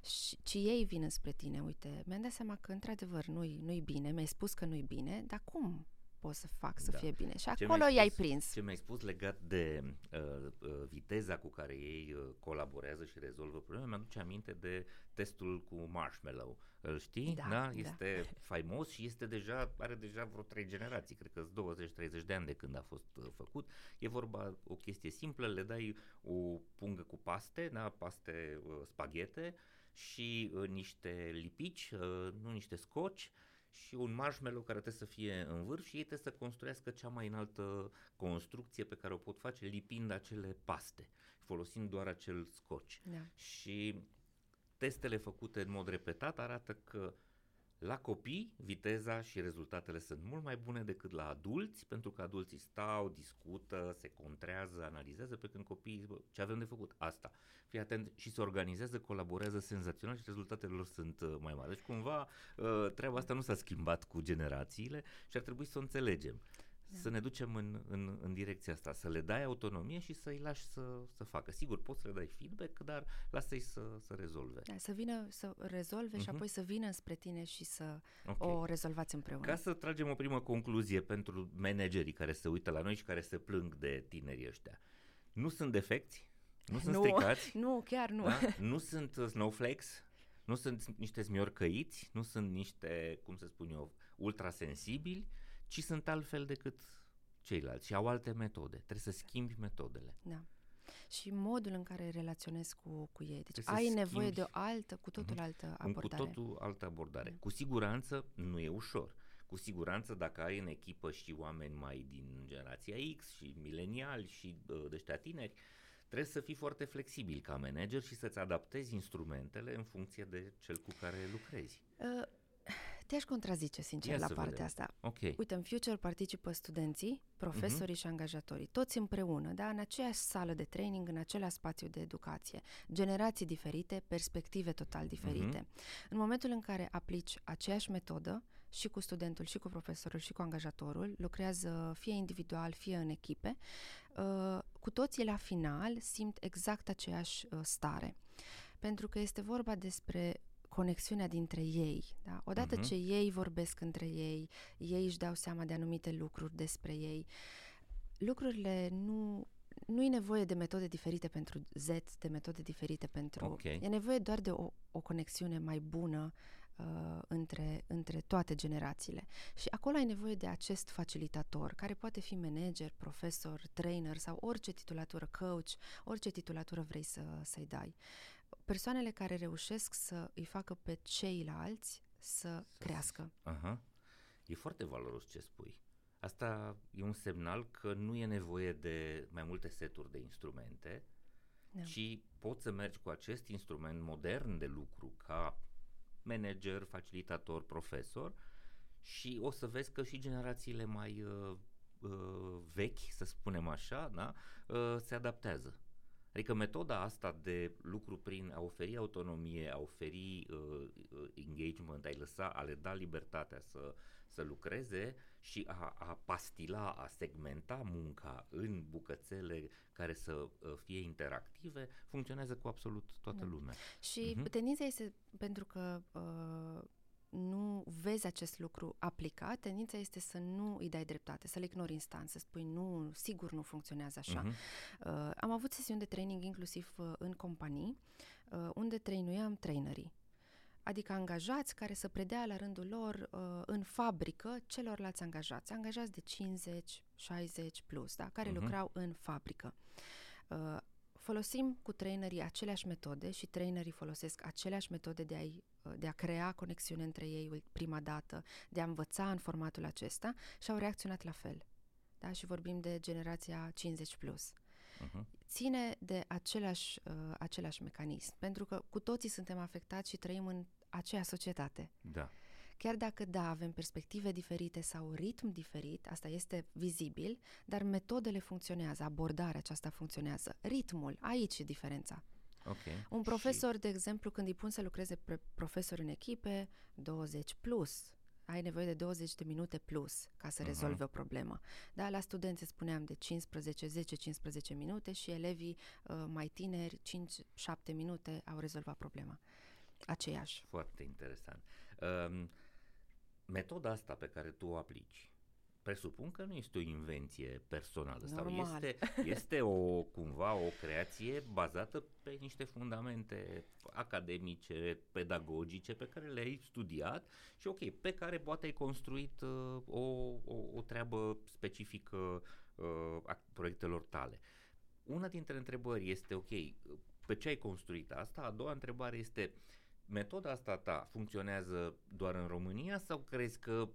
și, ci ei vin înspre tine, uite, mi-am dat seama că într-adevăr nu-i, nu-i bine, mi-ai spus că nu-i bine, dar cum pot să fac să Da. fie bine? Și Ce acolo mi-ai i-ai spus- prins. Ce mi-ai spus legat de uh, uh, viteza cu care ei uh, colaborează și rezolvă probleme, mi-aduce aminte de testul cu marshmallow. Îl știi? Da, da? da. Este faimos și este deja, are deja vreo trei generații, cred că 20-30 de ani de când a fost uh, făcut. E vorba o chestie simplă, le dai o pungă cu paste, da? paste uh, spaghete și uh, niște lipici, uh, nu niște scoci, și un marshmallow care trebuie să fie în vârf și ei trebuie să construiască cea mai înaltă construcție pe care o pot face lipind acele paste, folosind doar acel scoci. Da. Și testele făcute în mod repetat arată că la copii viteza și rezultatele sunt mult mai bune decât la adulți, pentru că adulții stau, discută, se contrează, analizează, pe când copiii zic, "Bă, ce avem de făcut? Asta. Fii atent și se organizează, colaborează senzațional și rezultatele lor sunt uh, mai mari. Deci cumva uh, treaba asta nu s-a schimbat cu generațiile și ar trebui să o înțelegem. Da. Să ne ducem în, în, în direcția asta, să le dai autonomie și să-i lași să, să facă. Sigur, poți să le dai feedback, dar lasă-i să, să rezolve. Da, să vină, să rezolve și Mhm. apoi să vină spre tine și să Ok. o rezolvați împreună. Ca să tragem o primă concluzie pentru managerii care se uită la noi și care se plâng de tinerii ăștia. Nu sunt defecți, nu sunt Nu. stricați, Nu, chiar nu. da? nu sunt uh, snowflakes, nu sunt niște zmiorcăiți, nu sunt niște, cum să spun eu, ultrasensibili, ci sunt altfel decât ceilalți și au alte metode. Trebuie să schimbi metodele. Da. Și modul în care relaționezi cu, cu ei. Deci Trebuie să ai nevoie schimbi. de o altă, cu totul Mhm. altă Un cu abordare. totul altă abordare. Mhm. Cu siguranță nu e ușor. Cu siguranță dacă ai în echipă și oameni mai din generația X și mileniali și uh, de ăștia tineri, trebuie să fii foarte flexibil ca manager și să-ți adaptezi instrumentele în funcție de cel cu care lucrezi. Uh, Te-aș contrazice, sincer, Ia la să partea vedem. asta. Ok. Uite, în Future participă studenții, profesorii Mhm. și angajatorii, toți împreună, da, în aceeași sală de training, în același spațiu de educație. Generații diferite, perspective total diferite. Mhm. În momentul în care aplici aceeași metodă, și cu studentul, și cu profesorul, și cu angajatorul, lucrează fie individual, fie în echipe, uh, cu toții la final simt exact aceeași uh, stare. Pentru că este vorba despre conexiunea dintre ei. Da? Odată Mhm. ce ei vorbesc între ei, ei își dau seama de anumite lucruri despre ei, lucrurile nu nu e nevoie de metode diferite pentru Z, de metode diferite pentru... Ok. E nevoie doar de o, o conexiune mai bună uh, între, între toate generațiile. Și acolo ai nevoie de acest facilitator, care poate fi manager, profesor, trainer sau orice titulatură, coach, orice titulatură vrei să, să-i dai. Persoanele care reușesc să îi facă pe ceilalți să, Să- crească. Aha. E foarte valoros ce spui. Asta e un semnal că nu e nevoie de mai multe seturi de instrumente, da. ci poți să mergi cu acest instrument modern de lucru ca manager, facilitator, profesor și o să vezi că și generațiile mai uh, uh, vechi, să spunem așa, da, uh, se adaptează. Adică metoda asta de lucru prin a oferi autonomie, a oferi uh, uh, engagement, a lăsa, a le da libertatea să, să lucreze și a, a pastila, a segmenta munca în bucățele care să uh, fie interactive, funcționează cu absolut toată da. lumea. Și uh-huh. tendința este pentru că uh, nu vezi acest lucru aplicat, tendința este să nu îi dai dreptate, să le ignori instant, să spui nu, sigur nu funcționează așa. Uh-huh. Uh, am avut sesiuni de training inclusiv uh, în companii, uh, unde trainuiam trainerii adică angajați care să predea la rândul lor uh, în fabrică celorlalți angajați, angajați de 50, 60 plus, da, care uh-huh. lucrau în fabrică. Uh, folosim cu trainerii aceleași metode și trainerii folosesc aceleași metode de a, uh, de a crea conexiune între ei prima dată, de a învăța în formatul acesta și au reacționat la fel. Da? Și vorbim de generația 50 plus. Uh-huh. Ține de același, uh, același mecanism, pentru că cu toții suntem afectați și trăim în aceea societate. Da. Chiar dacă, da, avem perspective diferite sau ritm diferit, asta este vizibil, dar metodele funcționează, abordarea aceasta funcționează. Ritmul, aici e diferența. Okay. Un profesor, și... de exemplu, când îi pun să lucreze pre- profesor în echipe, 20 plus, ai nevoie de 20 de minute plus ca să uh-huh. rezolvi o problemă. Da, la studenți spuneam de 15, 10-15 minute și elevii uh, mai tineri, 5-7 minute au rezolvat problema. Aceeași. Foarte interesant. Um, metoda asta pe care tu o aplici, presupun că nu este o invenție personală Normal. sau este, este o, cumva o creație bazată pe niște fundamente academice, pedagogice pe care le-ai studiat și ok, pe care poate ai construit uh, o, o, o treabă specifică uh, a proiectelor tale. Una dintre întrebări este ok, pe ce ai construit asta? A doua întrebare este metoda asta ta funcționează doar în România sau crezi că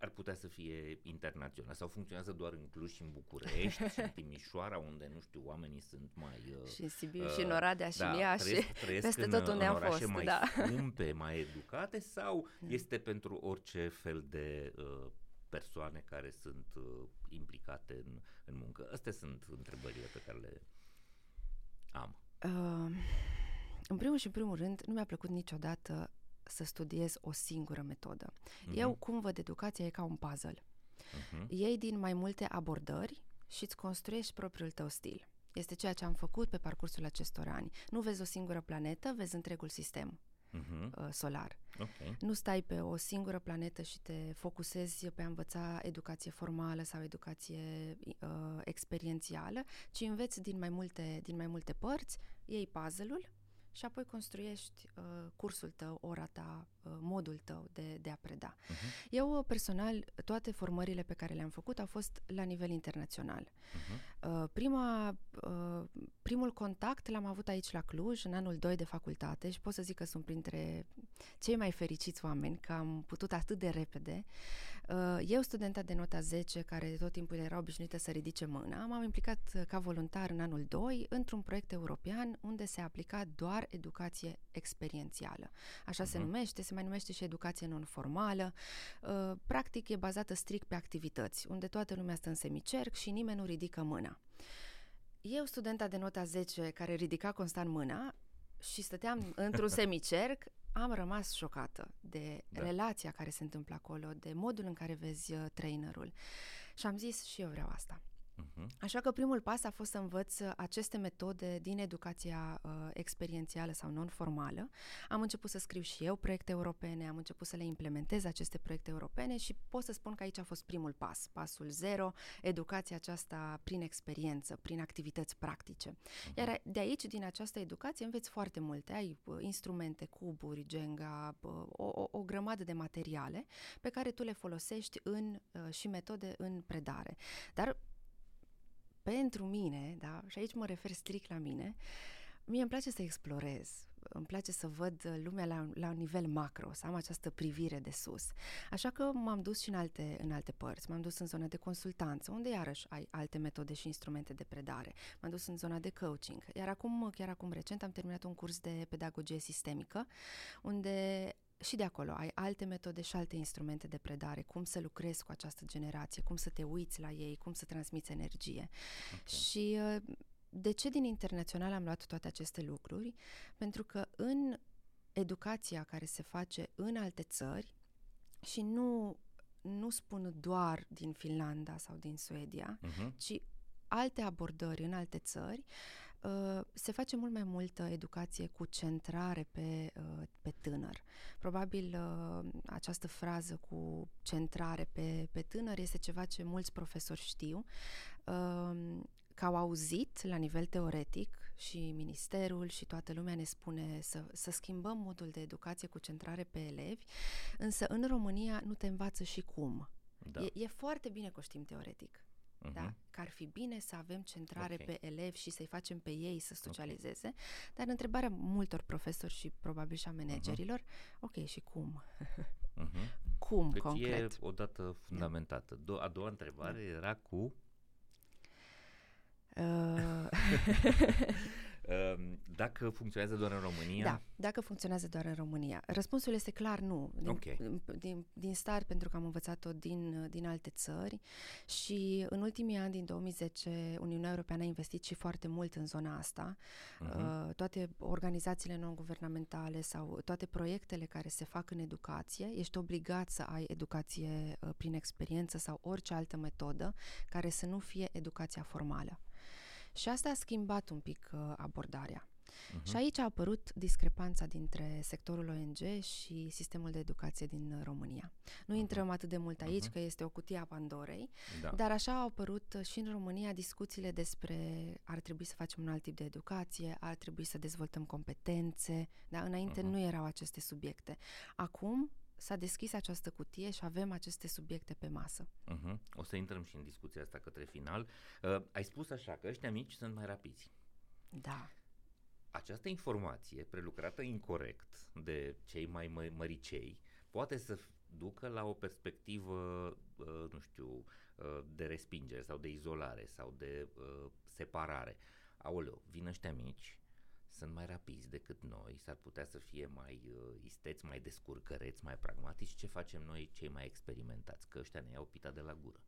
ar putea să fie internațional sau funcționează doar în Cluj și în București și în Timișoara unde, nu știu, oamenii sunt mai... Uh, și în Sibiu uh, și în Oradea și da, în Iași, trăiesc, trăiesc peste în, tot unde am fost. mai da. scumpe, mai educate sau mm. este pentru orice fel de uh, persoane care sunt uh, implicate în, în muncă? Astea sunt întrebările pe care le am. Uh, în primul și în primul rând, nu mi-a plăcut niciodată să studiez o singură metodă. Uh-huh. Eu cum văd educația e ca un puzzle. Uh-huh. Iei din mai multe abordări și îți construiești propriul tău stil. Este ceea ce am făcut pe parcursul acestor ani. Nu vezi o singură planetă, vezi întregul sistem uh-huh. uh, solar. Okay. Nu stai pe o singură planetă și te focusezi pe a învăța educație formală sau educație uh, experiențială, ci înveți din mai multe, din mai multe părți, iei puzzle-ul și apoi construiești uh, cursul tău, ora ta, uh, modul tău de, de a preda. Uh-huh. Eu, personal, toate formările pe care le-am făcut au fost la nivel internațional. Uh-huh. Uh, prima, uh, primul contact l-am avut aici la Cluj, în anul 2 de facultate și pot să zic că sunt printre cei mai fericiți oameni că am putut atât de repede. Uh, eu, studenta de nota 10, care tot timpul era obișnuită să ridice mâna, m-am implicat uh, ca voluntar în anul 2 într-un proiect european unde se aplica doar educație experiențială. Așa uh-huh. se mhm. numește, se mai numește și educație non-formală. Uh, practic e bazată strict pe activități, unde toată lumea stă în semicerc și nimeni nu ridică mâna. Eu, studenta de nota 10, care ridica constant mâna și stăteam într-un semicerc, am rămas șocată de da. relația care se întâmplă acolo, de modul în care vezi uh, trainerul. Și am zis și eu vreau asta. Uh-huh. Așa că primul pas a fost să învăț aceste metode din educația uh, experiențială sau non-formală. Am început să scriu și eu proiecte europene, am început să le implementez aceste proiecte europene și pot să spun că aici a fost primul pas, pasul zero, educația aceasta prin experiență, prin activități practice. Uh-huh. Iar de aici, din această educație, înveți foarte multe. Ai uh, instrumente, cuburi, Jenga, uh, o, o, o grămadă de materiale pe care tu le folosești în, uh, și metode în predare. Dar pentru mine, da, și aici mă refer strict la mine, mie îmi place să explorez. îmi place să văd lumea la, la un nivel macro, să am această privire de sus. Așa că m-am dus și în alte, în alte părți. M-am dus în zona de consultanță, unde iarăși ai alte metode și instrumente de predare. M-am dus în zona de coaching. Iar acum, chiar acum recent, am terminat un curs de pedagogie sistemică, unde și de acolo ai alte metode și alte instrumente de predare, cum să lucrezi cu această generație, cum să te uiți la ei, cum să transmiți energie. Okay. Și uh, de ce din internațional am luat toate aceste lucruri? Pentru că în educația care se face în alte țări și nu, nu spun doar din Finlanda sau din Suedia, uh-huh. ci alte abordări în alte țări, uh, se face mult mai multă educație cu centrare pe, uh, pe tânăr. Probabil uh, această frază cu centrare pe, pe tânăr este ceva ce mulți profesori știu, uh, că au auzit la nivel teoretic și ministerul și toată lumea ne spune să, să schimbăm modul de educație cu centrare pe elevi, însă în România nu te învață și cum. Da. E, e foarte bine că o știm teoretic. Uh-huh. Da? Că ar fi bine să avem centrare okay. pe elevi și să-i facem pe ei să socializeze, okay. dar întrebarea multor profesori și probabil și a managerilor, uh-huh. ok, și cum? uh-huh. Cum, deci concret? e o dată fundamentată. Do- a doua întrebare da. era cu Uh... Ehm, dacă funcționează doar în România? Da, dacă funcționează doar în România. Răspunsul este clar nu. Din, okay. din, din start, pentru că am învățat-o din, din alte țări și în ultimii ani, din 2010, Uniunea Europeană a investit și foarte mult în zona asta. Uh-huh. Uh, toate organizațiile non-guvernamentale sau toate proiectele care se fac în educație, ești obligat să ai educație uh, prin experiență sau orice altă metodă care să nu fie educația formală. Și asta a schimbat un pic uh, abordarea. Uh-huh. Și aici a apărut discrepanța dintre sectorul ONG și sistemul de educație din România. Nu uh-huh. intrăm atât de mult aici, uh-huh. că este o cutie a Pandorei, da. dar așa au apărut și în România discuțiile despre ar trebui să facem un alt tip de educație, ar trebui să dezvoltăm competențe, dar înainte uh-huh. nu erau aceste subiecte. Acum s-a deschis această cutie și avem aceste subiecte pe masă. Uh-huh. O să intrăm și în discuția asta către final. Uh, ai spus așa că ăștia mici sunt mai rapizi. Da. Această informație prelucrată incorrect de cei mai mă- măricei poate să ducă la o perspectivă, uh, nu știu, uh, de respingere sau de izolare sau de uh, separare. Aoleu, vin ăștia mici, sunt mai rapizi decât noi, s-ar putea să fie mai uh, isteți, mai descurcăreți, mai pragmatici. Ce facem noi cei mai experimentați? Că ăștia ne iau pita de la gură.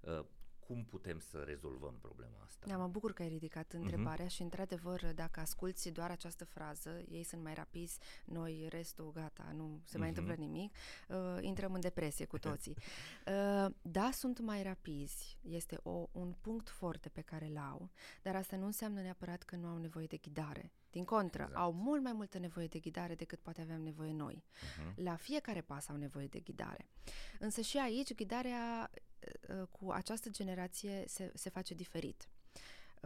Uh, cum putem să rezolvăm problema asta? Da, mă bucur că ai ridicat mhm. întrebarea uh-huh. și, într-adevăr, dacă asculți doar această frază, ei sunt mai rapizi, noi, restul, gata, nu se mai uh-huh. întâmplă nimic, uh, intrăm în depresie cu toții. uh, da, sunt mai rapizi, este o, un punct foarte pe care l au, dar asta nu înseamnă neapărat că nu au nevoie de ghidare. Din contră, exact. au mult mai multă nevoie de ghidare decât poate aveam nevoie noi. Uh-huh. La fiecare pas au nevoie de ghidare. Însă și aici ghidarea uh, cu această generație se, se face diferit.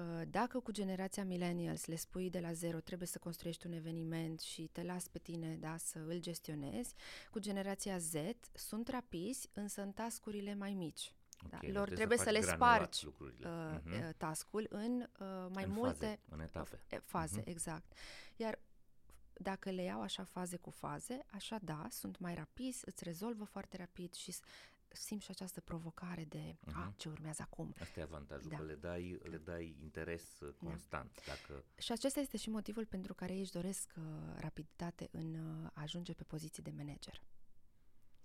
Uh, dacă cu generația millennials le spui de la zero trebuie să construiești un eveniment și te las pe tine da, să îl gestionezi, cu generația Z sunt rapizi, însă în tascurile mai mici. Okay, da. Lor trebuie să, să le spargi uh, uh-huh. tascul în uh, mai în multe faze, în etape. faze, uh-huh. exact. Iar dacă le iau așa faze cu faze, așa da, sunt mai rapizi, îți rezolvă foarte rapid și simt și această provocare de uh-huh. a, ce urmează acum. Asta e avantajul, da. că le dai, le dai interes uh, da. constant. Da. Dacă... Și acesta este și motivul pentru care ei își doresc uh, rapiditate în uh, a ajunge pe poziții de manager.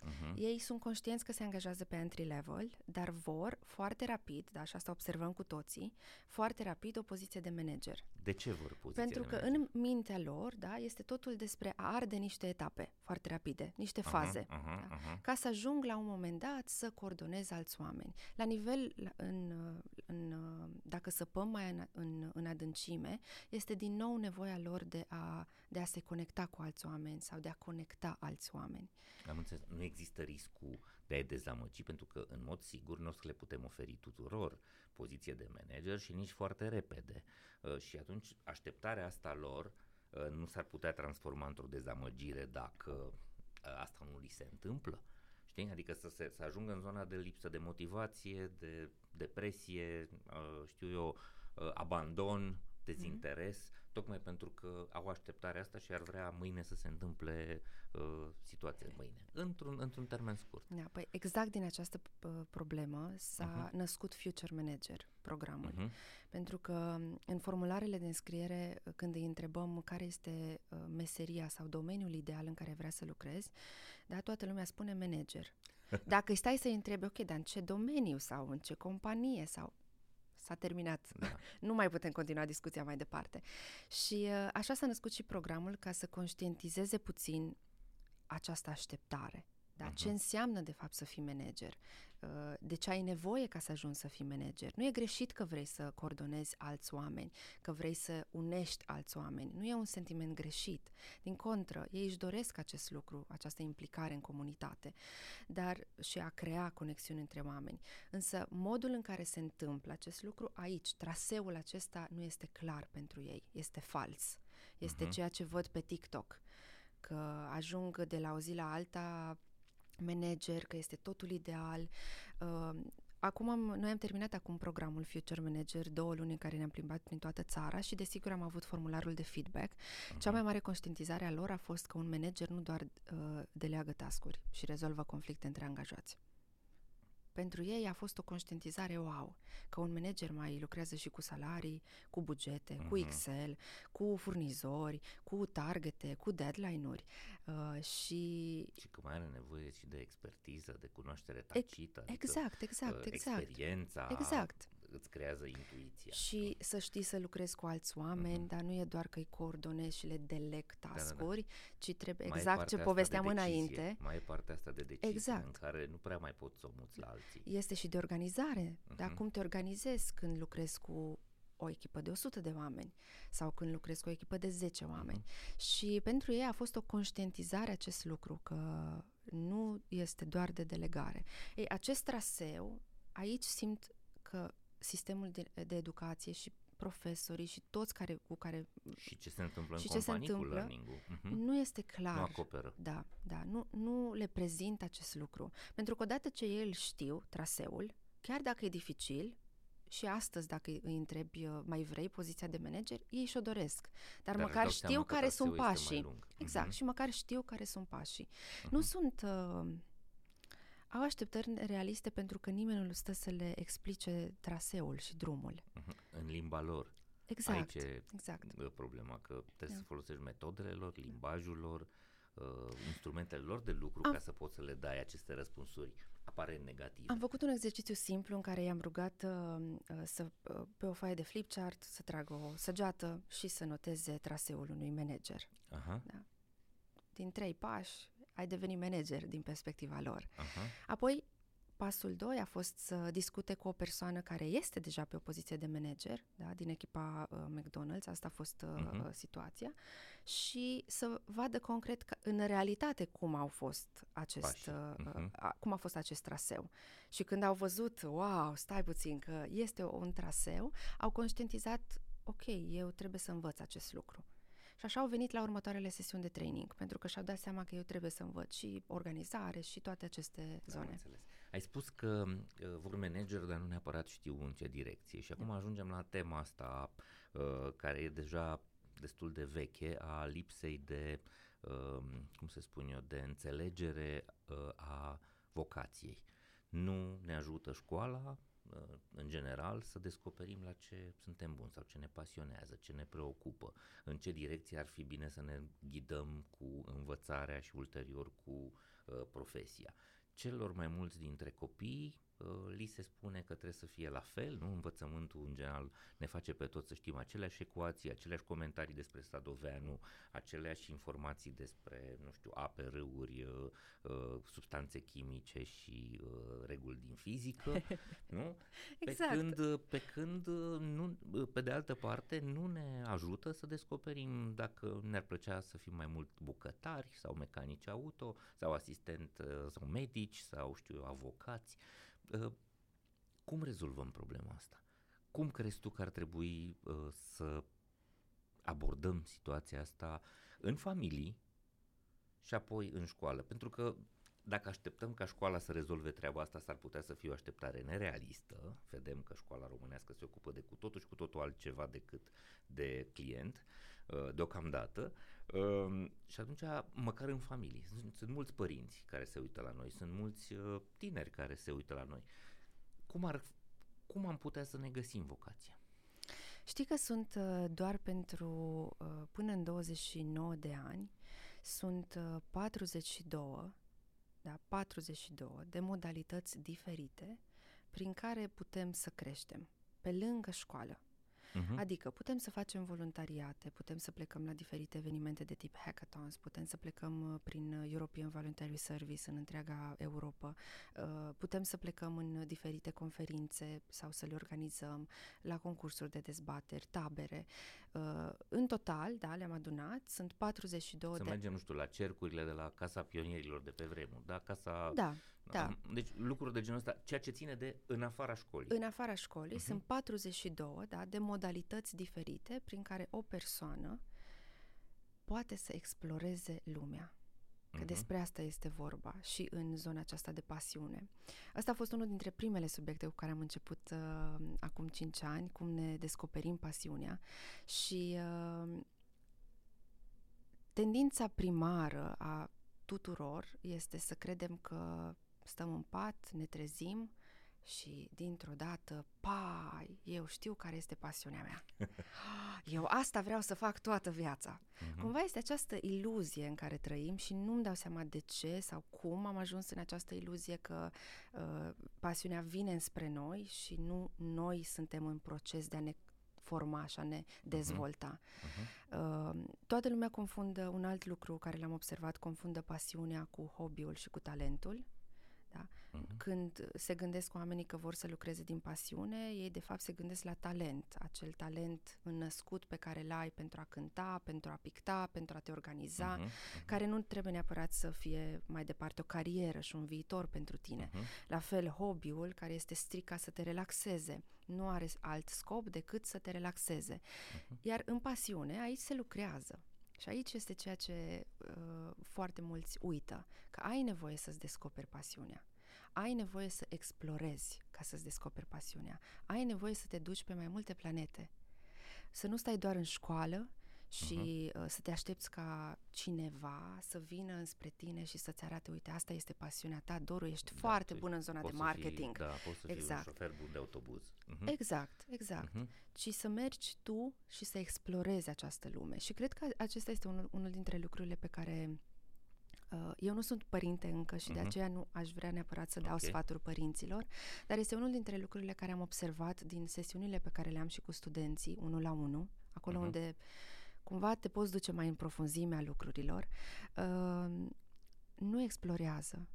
Uh-huh. Ei sunt conștienți că se angajează pe entry level, dar vor foarte rapid, da, și asta observăm cu toții, foarte rapid o poziție de manager. De ce vor poziție Pentru că manager? în mintea lor, da, este totul despre a arde niște etape foarte rapide, niște faze, uh-huh, uh-huh, da, uh-huh. ca să ajung la un moment dat să coordonez alți oameni. La nivel, în, în, dacă săpăm mai în, în, în adâncime, este din nou nevoia lor de a, de a se conecta cu alți oameni sau de a conecta alți oameni. Am înțeles. Nu există riscul de a-i dezamăgi, pentru că, în mod sigur, nu o să le putem oferi tuturor poziție de manager și nici foarte repede. Uh, și atunci, așteptarea asta lor uh, nu s-ar putea transforma într-o dezamăgire dacă uh, asta nu li se întâmplă. Știi? Adică să, se, să ajungă în zona de lipsă de motivație, de depresie, știu eu, abandon, dezinteres, mm-hmm tocmai pentru că au așteptarea asta și ar vrea mâine să se întâmple uh, situația mâine, într-un, într-un termen scurt. Da, păi exact din această uh, problemă s-a uh-huh. născut Future Manager, programul. Uh-huh. Pentru că în formularele de înscriere, când îi întrebăm care este uh, meseria sau domeniul ideal în care vrea să lucrezi, da, toată lumea spune manager. Dacă îi stai să-i întrebi, ok, dar în ce domeniu sau în ce companie sau s-a terminat. Da. nu mai putem continua discuția mai departe. Și uh, așa s-a născut și programul ca să conștientizeze puțin această așteptare. Da? Uh-huh. Ce înseamnă, de fapt, să fii manager? Uh, de ce ai nevoie ca să ajungi să fii manager? Nu e greșit că vrei să coordonezi alți oameni, că vrei să unești alți oameni. Nu e un sentiment greșit. Din contră, ei își doresc acest lucru, această implicare în comunitate, dar și a crea conexiuni între oameni. Însă, modul în care se întâmplă acest lucru aici, traseul acesta nu este clar pentru ei, este fals. Este uh-huh. ceea ce văd pe TikTok că ajung de la o zi la alta manager, că este totul ideal. Uh, acum am, noi am terminat acum programul Future Manager, două luni în care ne-am plimbat prin toată țara și desigur am avut formularul de feedback. Uh-huh. Cea mai mare conștientizare a lor a fost că un manager nu doar uh, deleagă tascuri și rezolvă conflicte între angajați. Pentru ei a fost o conștientizare wow, că un manager mai lucrează și cu salarii, cu bugete, uh-huh. cu mhm. Excel, cu furnizori, cu targete, cu deadline-uri uh, și... Și că mai are nevoie și de expertiză, de cunoaștere tacită. Adică, exact, exact, uh, exact. Experiența. Exact îți creează intuiția. Și să știi să lucrezi cu alți oameni, uh-huh. dar nu e doar că îi coordonezi și le deleg task-uri, da, da, da. ci trebuie mai exact ce povesteam de înainte. Mai e partea asta de decizie exact. în care nu prea mai poți să o muți la alții. Este și de organizare. Uh-huh. Dar cum te organizezi când lucrezi cu o echipă de 100 de oameni sau când lucrezi cu o echipă de 10 oameni. Uh-huh. Și pentru ei a fost o conștientizare acest lucru, că nu este doar de delegare. Ei, acest traseu, aici simt că sistemul de, de educație și profesorii și toți care, cu care... Și ce se întâmplă și în ce companii se întâmplă, cu learning uh-huh. Nu este clar. Nu acoperă. Da, da. Nu, nu le prezint acest lucru. Pentru că odată ce ei știu traseul, chiar dacă e dificil, și astăzi, dacă îi întrebi, uh, mai vrei poziția de manager, ei și-o doresc. Dar, Dar măcar știu care sunt pașii. Exact, uh-huh. și măcar știu care sunt pașii. Uh-huh. Nu sunt... Uh, au așteptări realiste pentru că nimeni nu stă să le explice traseul și drumul. Uh-huh. În limba lor. Exact. Aici e exact. problema, că trebuie da. să folosești metodele lor, limbajul lor, uh, instrumentele lor de lucru Am... ca să poți să le dai aceste răspunsuri apare negative. Am făcut un exercițiu simplu în care i-am rugat uh, uh, să, uh, pe o foaie de flipchart să tragă o săgeată și să noteze traseul unui manager. Aha. Da. Din trei pași ai devenit manager din perspectiva lor. Uh-huh. Apoi, pasul 2 a fost să discute cu o persoană care este deja pe o poziție de manager, da, din echipa uh, McDonald's, asta a fost uh, uh-huh. situația, și să vadă concret că, în realitate cum au fost acest, uh, uh-huh. uh, cum a fost acest traseu. Și când au văzut, wow, stai puțin, că este un traseu, au conștientizat, ok, eu trebuie să învăț acest lucru. Și așa au venit la următoarele sesiuni de training, pentru că și-au dat seama că eu trebuie să învăț și organizare și toate aceste da, zone. Înțeles. Ai spus că uh, vor manager, dar nu neapărat știu în ce direcție. Și acum da. ajungem la tema asta uh, care e deja destul de veche, a lipsei de, uh, cum se spun eu, de înțelegere uh, a vocației. Nu ne ajută școala, Uh, în general, să descoperim la ce suntem buni sau ce ne pasionează, ce ne preocupă, în ce direcție ar fi bine să ne ghidăm cu învățarea și ulterior cu uh, profesia. Celor mai mulți dintre copii Uh, li se spune că trebuie să fie la fel, nu? Învățământul în general ne face pe toți să știm aceleași ecuații, aceleași comentarii despre Sadoveanu, aceleași informații despre, nu știu, ape, râuri, uh, uh, substanțe chimice și reguli din fizică, nu? Exact. Pe când, pe când nu, pe de altă parte, nu ne ajută să descoperim dacă ne-ar plăcea să fim mai mult bucătari sau mecanici auto sau asistent sau medici sau știu avocați. Uh, cum rezolvăm problema asta? Cum crezi tu că ar trebui uh, să abordăm situația asta în familii și apoi în școală? Pentru că dacă așteptăm ca școala să rezolve treaba asta, s-ar putea să fie o așteptare nerealistă. Vedem că școala românească se ocupă de cu totul și cu totul altceva decât de client uh, deocamdată. Um, și atunci, măcar în familie, sunt, sunt mulți părinți care se uită la noi, sunt mulți uh, tineri care se uită la noi. Cum, ar, cum am putea să ne găsim vocația? Știi că sunt uh, doar pentru până în 29 de ani, sunt 42 da, 42 de modalități diferite prin care putem să creștem pe lângă școală. Uh-huh. Adică putem să facem voluntariate, putem să plecăm la diferite evenimente de tip hackathons, putem să plecăm uh, prin uh, European Voluntary Service în întreaga Europa, uh, putem să plecăm în diferite conferințe sau să le organizăm la concursuri de dezbateri, tabere. În total, da, le-am adunat, sunt 42 să de... mergem, nu știu, la cercurile de la Casa Pionierilor de pe vremuri, da? Casa... Da, da. Deci lucruri de genul ăsta, ceea ce ține de în afara școlii. În afara școlii uh-huh. sunt 42 da, de modalități diferite prin care o persoană poate să exploreze lumea. Că uh-huh. despre asta este vorba și în zona aceasta de pasiune. Asta a fost unul dintre primele subiecte cu care am început uh, acum 5 ani, cum ne descoperim pasiunea și uh, tendința primară a tuturor este să credem că stăm în pat, ne trezim și dintr-o dată, pai, eu știu care este pasiunea mea. Eu asta vreau să fac toată viața. Uh-huh. Cumva este această iluzie în care trăim și nu-mi dau seama de ce sau cum am ajuns în această iluzie că uh, pasiunea vine înspre noi și nu noi suntem în proces de a ne forma și a ne mhm. dezvolta. Uh-huh. Uh, toată lumea confundă un alt lucru care l-am observat, confundă pasiunea cu hobby-ul și cu talentul. Da? Uh-huh. Când se gândesc oamenii că vor să lucreze din pasiune, ei de fapt se gândesc la talent, acel talent înnăscut pe care îl ai pentru a cânta, pentru a picta, pentru a te organiza, uh-huh. Uh-huh. care nu trebuie neapărat să fie mai departe o carieră și un viitor pentru tine. Uh-huh. La fel, hobby-ul, care este strict ca să te relaxeze, nu are alt scop decât să te relaxeze. Uh-huh. Iar în pasiune, aici se lucrează. Și aici este ceea ce uh, foarte mulți uită, că ai nevoie să-ți descoperi pasiunea. Ai nevoie să explorezi ca să-ți descoperi pasiunea. Ai nevoie să te duci pe mai multe planete. Să nu stai doar în școală și uh-huh. uh, să te aștepți ca cineva să vină înspre tine și să-ți arate, uite, asta este pasiunea ta, Doru, ești da, foarte bun în zona de marketing. Fii, da, poți să exact. fii un șofer bun de autobuz. Uh-huh. Exact, exact. Uh-huh. Ci să mergi tu și să explorezi această lume. Și cred că acesta este unul, unul dintre lucrurile pe care Uh, eu nu sunt părinte încă și uh-huh. de mhm. aceea nu aș vrea neapărat să dau okay. sfaturi părinților, dar este unul dintre lucrurile care am observat din sesiunile pe care le-am și cu studenții, unul la unul, acolo uh-huh. unde cumva te poți duce mai în profunzimea lucrurilor, uh, nu explorează.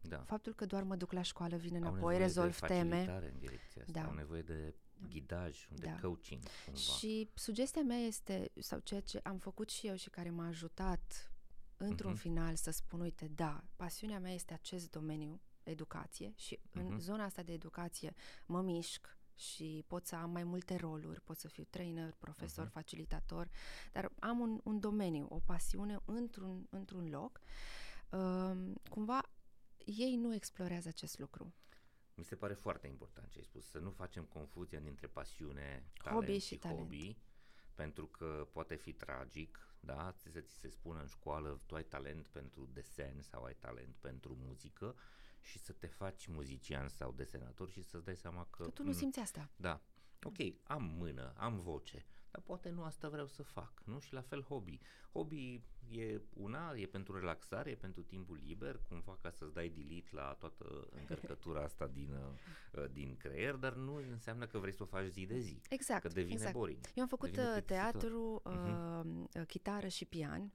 Da. Faptul că doar mă duc la școală, vin înapoi, rezolv teme. în direcția asta, da. au nevoie de ghidaj, de da. coaching. Cumva. Și sugestia mea este, sau ceea ce am făcut și eu și care m-a ajutat într-un uh-huh. final să spun, uite, da, pasiunea mea este acest domeniu, educație, și uh-huh. în mhm. zona asta de educație mă mișc, și pot să am mai multe roluri, pot să fiu trainer, profesor, uh-huh. facilitator, dar am un, un domeniu, o pasiune într-un, într-un loc. Uh, cumva ei nu explorează acest lucru. Mi se pare foarte important ce ai spus, să nu facem confuzia dintre pasiune, talent hobby și, și talent. hobby, pentru că poate fi tragic, da? Să ți se spună în școală, tu ai talent pentru desen sau ai talent pentru muzică și să te faci muzician sau desenator și să-ți dai seama că... Că tu nu simți asta. Da. Ok, am mână, am voce, dar poate nu asta vreau să fac, nu? Și la fel hobby. Hobby e una, e pentru relaxare, e pentru timpul liber, cumva ca să-ți dai delete la toată încărcătura asta din, uh, din creier, dar nu înseamnă că vrei să o faci zi de zi. Exact. Că devine exact. boring. Eu am făcut uh, teatru, uh-huh. chitară și pian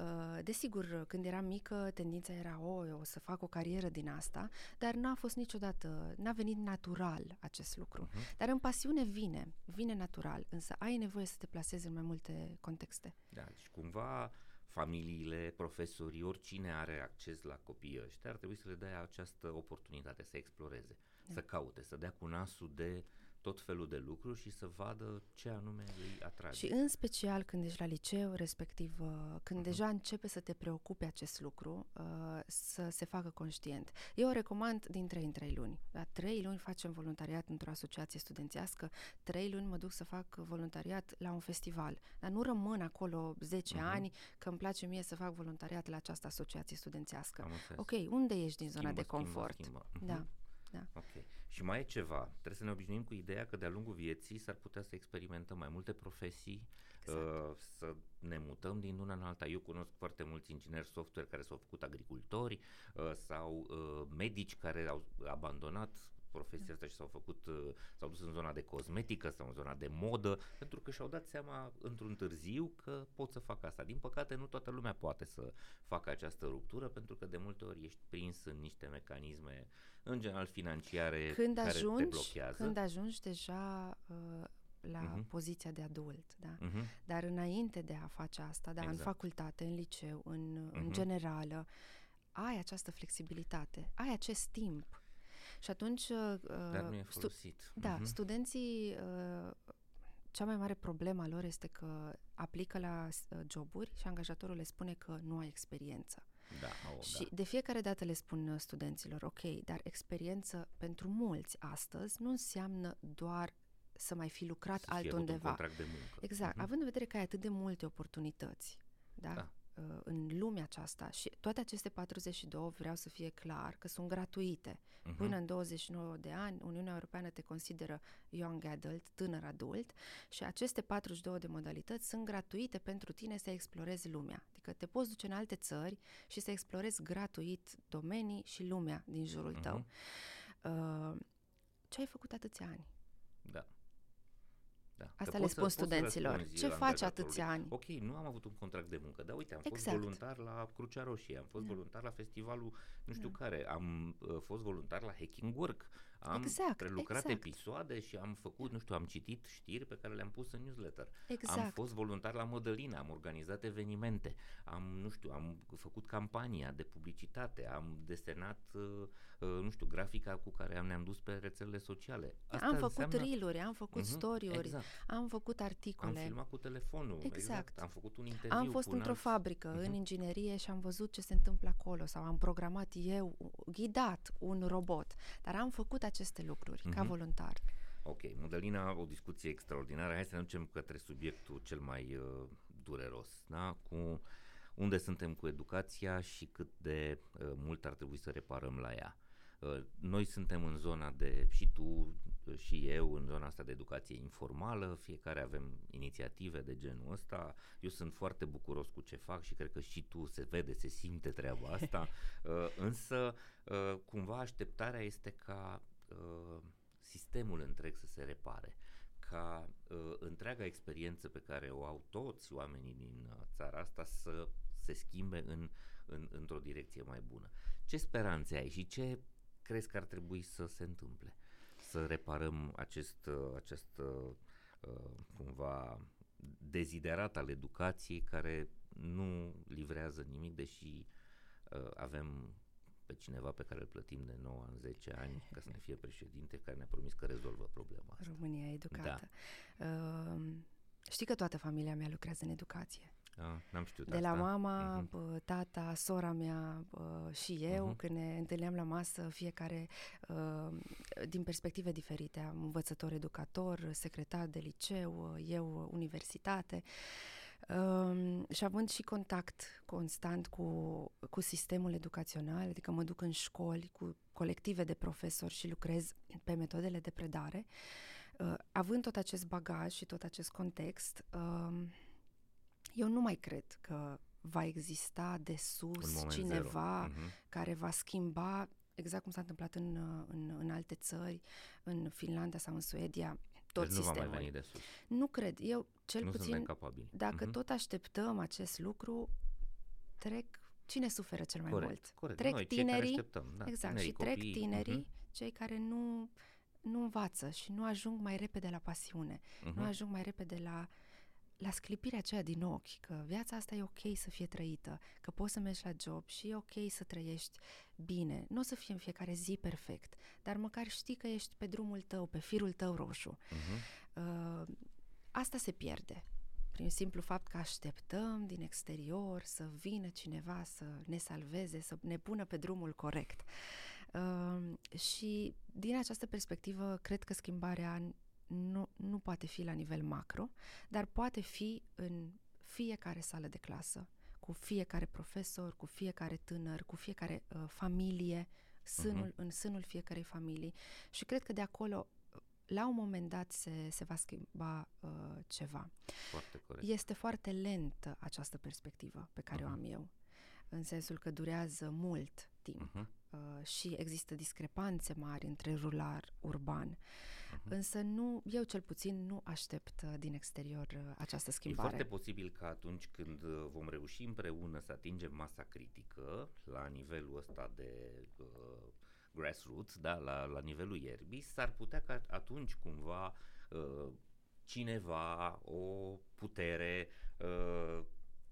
Uh, desigur, când eram mică, tendința era, o, eu o să fac o carieră din asta, dar n-a fost niciodată, n-a venit natural acest lucru. Uh-huh. Dar în pasiune vine, vine natural, însă ai nevoie să te plasezi în mai multe contexte. Da, și familiile, familiile, profesorii, oricine are acces la copiii ăștia, ar trebui să le dea această oportunitate să exploreze, da. să caute, să dea cu nasul de tot felul de lucruri și să vadă ce anume îi atrage. Și în special când ești la liceu, respectiv uh, când uh-huh. deja începe să te preocupe acest lucru, uh, să se facă conștient. Eu o recomand din 3 în 3 luni. La 3 luni facem voluntariat într-o asociație studențească, 3 luni mă duc să fac voluntariat la un festival. Dar nu rămân acolo 10 uh-huh. ani că îmi place mie să fac voluntariat la această asociație studențească. Ok, unde ești din zona schimbă, de confort? Schimbă, schimbă. Da. Da. Ok. Și mai e ceva. Trebuie să ne obișnuim cu ideea că de-a lungul vieții s-ar putea să experimentăm mai multe profesii, exact. uh, să ne mutăm din una în alta. Eu cunosc foarte mulți ingineri software care s-au făcut agricultori uh, sau uh, medici care au abandonat profesia asta și s-au făcut, uh, s-au dus în zona de cosmetică sau în zona de modă, pentru că și-au dat seama într-un târziu că pot să facă asta. Din păcate, nu toată lumea poate să facă această ruptură, pentru că de multe ori ești prins în niște mecanisme, în general financiare, când care ajungi, te blochează. Când ajungi deja uh, la uh-huh. poziția de adult, da? Uh-huh. Dar înainte de a face asta, da, exact. în facultate, în liceu, în, uh-huh. în generală, ai această flexibilitate, ai acest timp și atunci... Uh, Dar nu e folosit. Stu- da, uh-huh. studenții, uh, cea mai mare problemă a lor este că aplică la uh, joburi și angajatorul le spune că nu ai experiență. Da, oh, și da. de fiecare dată le spun uh, studenților, ok, dar experiență pentru mulți astăzi nu înseamnă doar să mai fi lucrat să altundeva. Un contract de muncă. Exact, uh-huh. având în vedere că ai atât de multe oportunități, da? da. Uh, în lumea aceasta și toate aceste 42 vreau să fie clar că sunt gratuite. Uh-huh. Până în 29 de ani, Uniunea Europeană te consideră young adult, tânăr adult și aceste 42 de modalități sunt gratuite pentru tine să explorezi lumea. Adică te poți duce în alte țări și să explorezi gratuit domenii și lumea din jurul uh-huh. tău. Uh, ce ai făcut atâția ani? Da. Da. Asta le spun studenților. Ce faci atâția ani? Ok, nu am avut un contract de muncă, dar uite, am exact. fost voluntar la Crucea Roșie, am fost da. voluntar la festivalul nu știu da. care, am uh, fost voluntar la Hacking Work, am exact, prelucrat exact. episoade și am făcut, nu știu, am citit știri pe care le-am pus în newsletter. Exact. Am fost voluntar la Mădălina, am organizat evenimente, am, nu știu, am făcut campania de publicitate, am desenat, uh, uh, nu știu, grafica cu care am, ne-am dus pe rețelele sociale. Asta am făcut înseamnă... reel-uri, am făcut uh-huh, story-uri, exact. am făcut articole. Am filmat cu telefonul, exact. exact. Am făcut un interviu Am fost într-o alt... fabrică uh-huh. în inginerie și am văzut ce se întâmplă acolo sau am programat eu, ghidat un robot, dar am făcut aceste lucruri uh-huh. ca voluntar. Ok, Modelina, o discuție extraordinară. Hai să ne ducem către subiectul cel mai uh, dureros, da? Cu unde suntem cu educația și cât de uh, mult ar trebui să reparăm la ea. Uh, noi suntem în zona de, și tu uh, și eu, în zona asta de educație informală, fiecare avem inițiative de genul ăsta. Eu sunt foarte bucuros cu ce fac și cred că și tu se vede, se simte treaba asta, uh, însă uh, cumva așteptarea este ca uh, sistemul întreg să se repare ca uh, întreaga experiență pe care o au toți oamenii din uh, țara asta să se schimbe în, în, într-o direcție mai bună. Ce speranțe ai și ce crezi că ar trebui să se întâmple? Să reparăm acest, uh, acest uh, uh, cumva deziderat al educației care nu livrează nimic, deși uh, avem pe cineva pe care îl plătim de 9 ani, 10 ani ca să ne fie președinte, care ne-a promis că rezolvă problema asta. România educată. Da. Uh, știi că toată familia mea lucrează în educație. Ah, n-am știut de asta. la mama, uh-huh. tata, sora mea uh, și eu, uh-huh. când ne întâlneam la masă, fiecare uh, din perspective diferite. Am învățător, educator, secretar de liceu, uh, eu universitate. Uh, și având și contact constant cu, cu sistemul educațional, adică mă duc în școli cu colective de profesori și lucrez pe metodele de predare, uh, având tot acest bagaj și tot acest context, uh, eu nu mai cred că va exista de sus cineva uh-huh. care va schimba exact cum s-a întâmplat în, în, în alte țări, în Finlanda sau în Suedia, tot deci sistemul. nu va mai veni de sus. Nu cred. Eu, cel nu puțin, capabili. dacă uh-huh. tot așteptăm acest lucru, trec... Cine suferă cel mai corect, mult? Corect. Trec Noi, tinerii, așteptăm, da, exact, tinerii, și trec copii, tinerii, uh-huh. cei care nu, nu învață și nu ajung mai repede la pasiune, uh-huh. nu ajung mai repede la la sclipirea aceea din ochi, că viața asta e ok să fie trăită, că poți să mergi la job și e ok să trăiești bine. Nu o să fie în fiecare zi perfect, dar măcar știi că ești pe drumul tău, pe firul tău roșu. Uh-huh. Uh, asta se pierde prin simplu fapt că așteptăm din exterior să vină cineva să ne salveze, să ne pună pe drumul corect. Uh, și din această perspectivă, cred că schimbarea nu, nu poate fi la nivel macro, dar poate fi în fiecare sală de clasă, cu fiecare profesor, cu fiecare tânăr, cu fiecare uh, familie, sânul, uh-huh. în sânul fiecarei familii. Și cred că de acolo la un moment dat se, se va schimba uh, ceva. Foarte corect. Este foarte lentă această perspectivă pe care uh-huh. o am eu, în sensul că durează mult timp uh-huh. uh, și există discrepanțe mari între rural, urban. Uh-huh. Însă nu, eu cel puțin nu aștept uh, din exterior uh, această schimbare. E foarte posibil că atunci când uh, vom reuși împreună să atingem masa critică la nivelul ăsta de uh, grassroots, da, la, la nivelul ierbii, s-ar putea ca atunci cumva uh, cineva, o putere uh,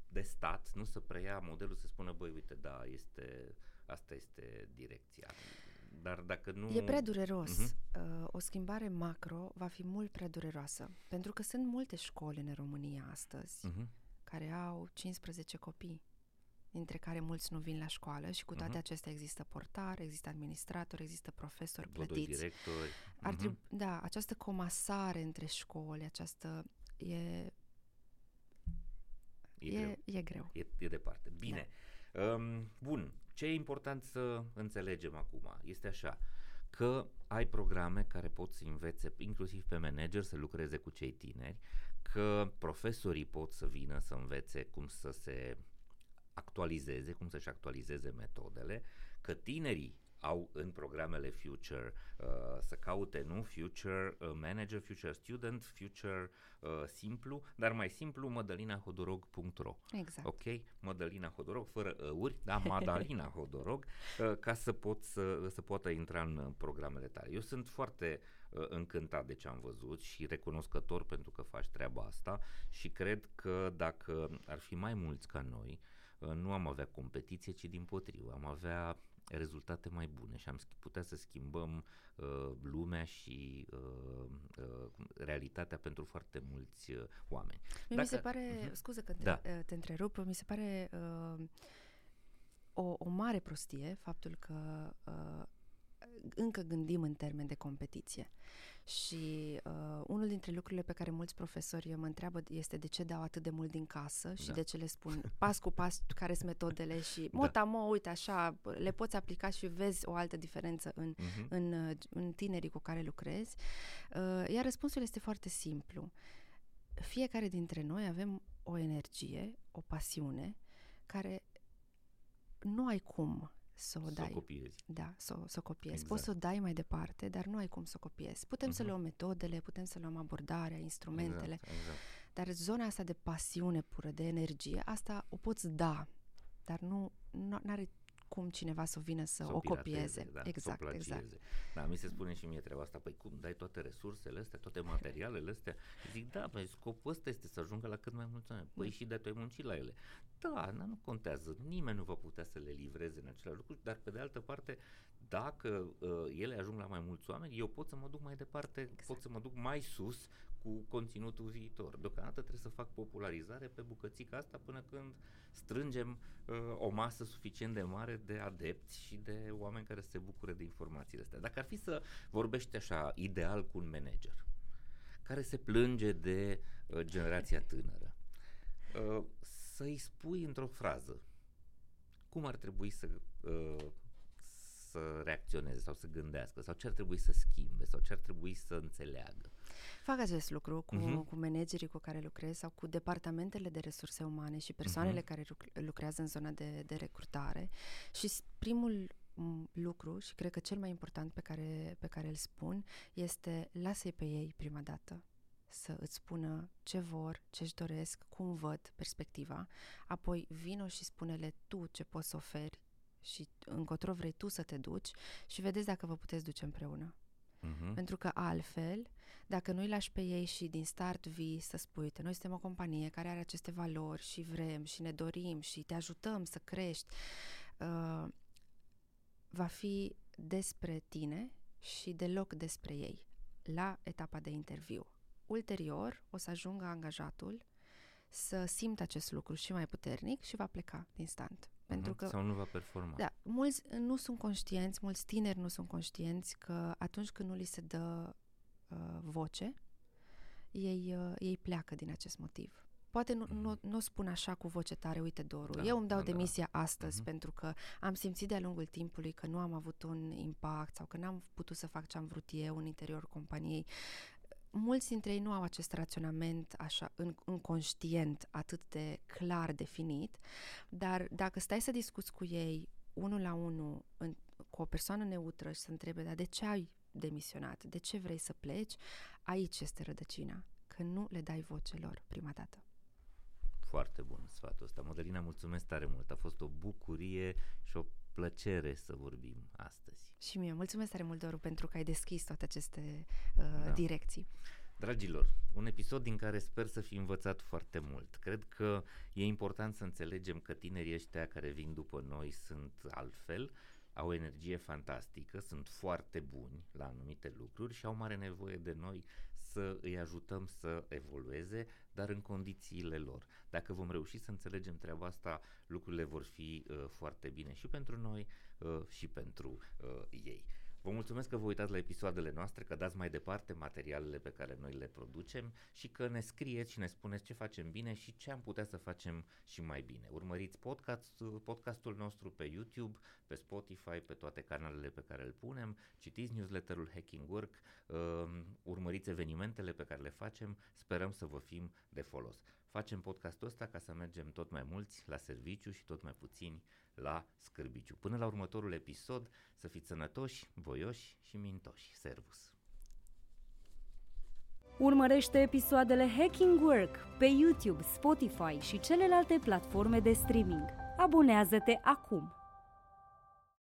de stat, nu să preia modelul, să spună, băi, uite, da, este, asta este direcția. Dar dacă nu... E prea dureros. Uh-huh. Uh, o schimbare macro va fi mult prea dureroasă. Pentru că sunt multe școli în România astăzi uh-huh. care au 15 copii dintre care mulți nu vin la școală și cu toate uh-huh. acestea există portar, există administrator, există profesori plătiți. directori. Ar uh-huh. trebui, da, această comasare între școli, această e E, e, greu. e greu. E, e departe. Bine. Da. Um, bun. Ce e important să înțelegem acum este așa că ai programe care pot să învețe inclusiv pe manager să lucreze cu cei tineri, că profesorii pot să vină să învețe cum să se actualizeze, cum să-și actualizeze metodele, că tinerii au în programele Future uh, să caute, nu? Future uh, Manager, Future Student, Future uh, Simplu, dar mai simplu madalinahodorog.ro Exact. Ok? Madalina Hodorog, fără ăuri, da? Madalina Hodorog, uh, ca să pot să, să poată intra în programele tale. Eu sunt foarte uh, încântat de ce am văzut și recunoscător pentru că faci treaba asta și cred că dacă ar fi mai mulți ca noi, uh, Uh, nu am avea competiție, ci din potrivă, am avea rezultate mai bune și am putea să schimbăm uh, lumea și uh, uh, realitatea pentru foarte mulți uh, oameni. Dacă, mi se pare, uh-huh. scuze că te, da. Uh, te întrerup, mi se pare uh, o, o mare prostie faptul că uh, încă gândim în termen de competiție. Și uh, unul dintre lucrurile pe care mulți profesori mă întreabă este de ce dau atât de mult din casă și da. de ce le spun pas cu pas care sunt metodele și da. mota mă, uite așa, le poți aplica și vezi o altă diferență în, uh-huh. în, în tinerii cu care lucrezi. Uh, iar răspunsul este foarte simplu. Fiecare dintre noi avem o energie, o pasiune care nu ai cum să o dai. Să o copiezi. Da, să, să o copiezi. Exact. Poți să o dai mai departe, dar nu ai cum să o copiezi. Putem uh-huh. să mhm. luăm metodele, putem să luăm abordarea, instrumentele, exact, exact. dar zona asta de pasiune pură, de energie, asta o poți da, dar nu are cum cineva să vină să, să o, copieze. Da, exact, să o exact. Da, mi se spune și mie treaba asta, păi cum dai toate resursele astea, toate materialele astea? Zic, da, păi scopul ăsta este să ajungă la cât mai mulți oameni. Păi mm. și de tu ai muncit la ele. Da, dar nu contează, nimeni nu va putea să le livreze în același lucru, dar pe de altă parte, dacă uh, ele ajung la mai mulți oameni, eu pot să mă duc mai departe, exact. pot să mă duc mai sus cu conținutul viitor. Deocamdată trebuie să fac popularizare pe bucățica asta până când strângem uh, o masă suficient de mare de adepți și de oameni care se bucure de informațiile astea. Dacă ar fi să vorbești așa ideal cu un manager care se plânge de uh, generația tânără, uh, să-i spui într-o frază cum ar trebui să uh, să reacționeze sau să gândească sau ce ar trebui să schimbe sau ce ar trebui să înțeleagă. Fac acest lucru cu, uh-huh. cu managerii cu care lucrez sau cu departamentele de resurse umane și persoanele uh-huh. care lucrează în zona de, de recrutare și primul lucru și cred că cel mai important pe care, pe care îl spun este lasă-i pe ei prima dată să îți spună ce vor, ce-și doresc, cum văd perspectiva, apoi vino și spune-le tu ce poți să oferi și încotro vrei tu să te duci și vedeți dacă vă puteți duce împreună. Uh-huh. Pentru că altfel, dacă nu-i lași pe ei și din start vii să spui, uite, noi suntem o companie care are aceste valori și vrem și ne dorim și te ajutăm să crești, uh, va fi despre tine și deloc despre ei la etapa de interviu. Ulterior, o să ajungă angajatul să simtă acest lucru și mai puternic și va pleca instant. Pentru că, sau nu va performa. Da, mulți nu sunt conștienți, mulți tineri nu sunt conștienți că atunci când nu li se dă uh, voce, ei, uh, ei pleacă din acest motiv. Poate nu, mm. nu, nu spun așa cu voce tare, uite Doru, da, eu îmi dau da, da. demisia da. astăzi mm-hmm. pentru că am simțit de-a lungul timpului că nu am avut un impact sau că n-am putut să fac ce am vrut eu în interiorul companiei mulți dintre ei nu au acest raționament așa în, în conștient atât de clar definit, dar dacă stai să discuți cu ei unul la unul în, cu o persoană neutră și să întrebe, dar de ce ai demisionat, de ce vrei să pleci, aici este rădăcina, că nu le dai voce lor prima dată. Foarte bun sfatul ăsta. Modelina, mulțumesc tare mult. A fost o bucurie și o plăcere să vorbim astăzi. Și mie, mulțumesc tare mult, Doru, pentru că ai deschis toate aceste uh, da. direcții. Dragilor, un episod din care sper să fi învățat foarte mult. Cred că e important să înțelegem că tinerii ăștia care vin după noi sunt altfel, au o energie fantastică, sunt foarte buni la anumite lucruri și au mare nevoie de noi să îi ajutăm să evolueze, dar în condițiile lor. Dacă vom reuși să înțelegem treaba asta, lucrurile vor fi uh, foarte bine și pentru noi uh, și pentru uh, ei. Vă mulțumesc că vă uitați la episoadele noastre, că dați mai departe materialele pe care noi le producem și că ne scrieți și ne spuneți ce facem bine și ce am putea să facem și mai bine. Urmăriți podcast, podcastul nostru pe YouTube, pe Spotify, pe toate canalele pe care îl punem, citiți newsletterul Hacking Work, um, urmăriți evenimentele pe care le facem, sperăm să vă fim de folos. Facem podcastul ăsta ca să mergem tot mai mulți la serviciu și tot mai puțini la scârbiciu. Până la următorul episod, să fiți sănătoși, voioși și mintoși. Servus! Urmărește episoadele Hacking Work pe YouTube, Spotify și celelalte platforme de streaming. Abonează-te acum!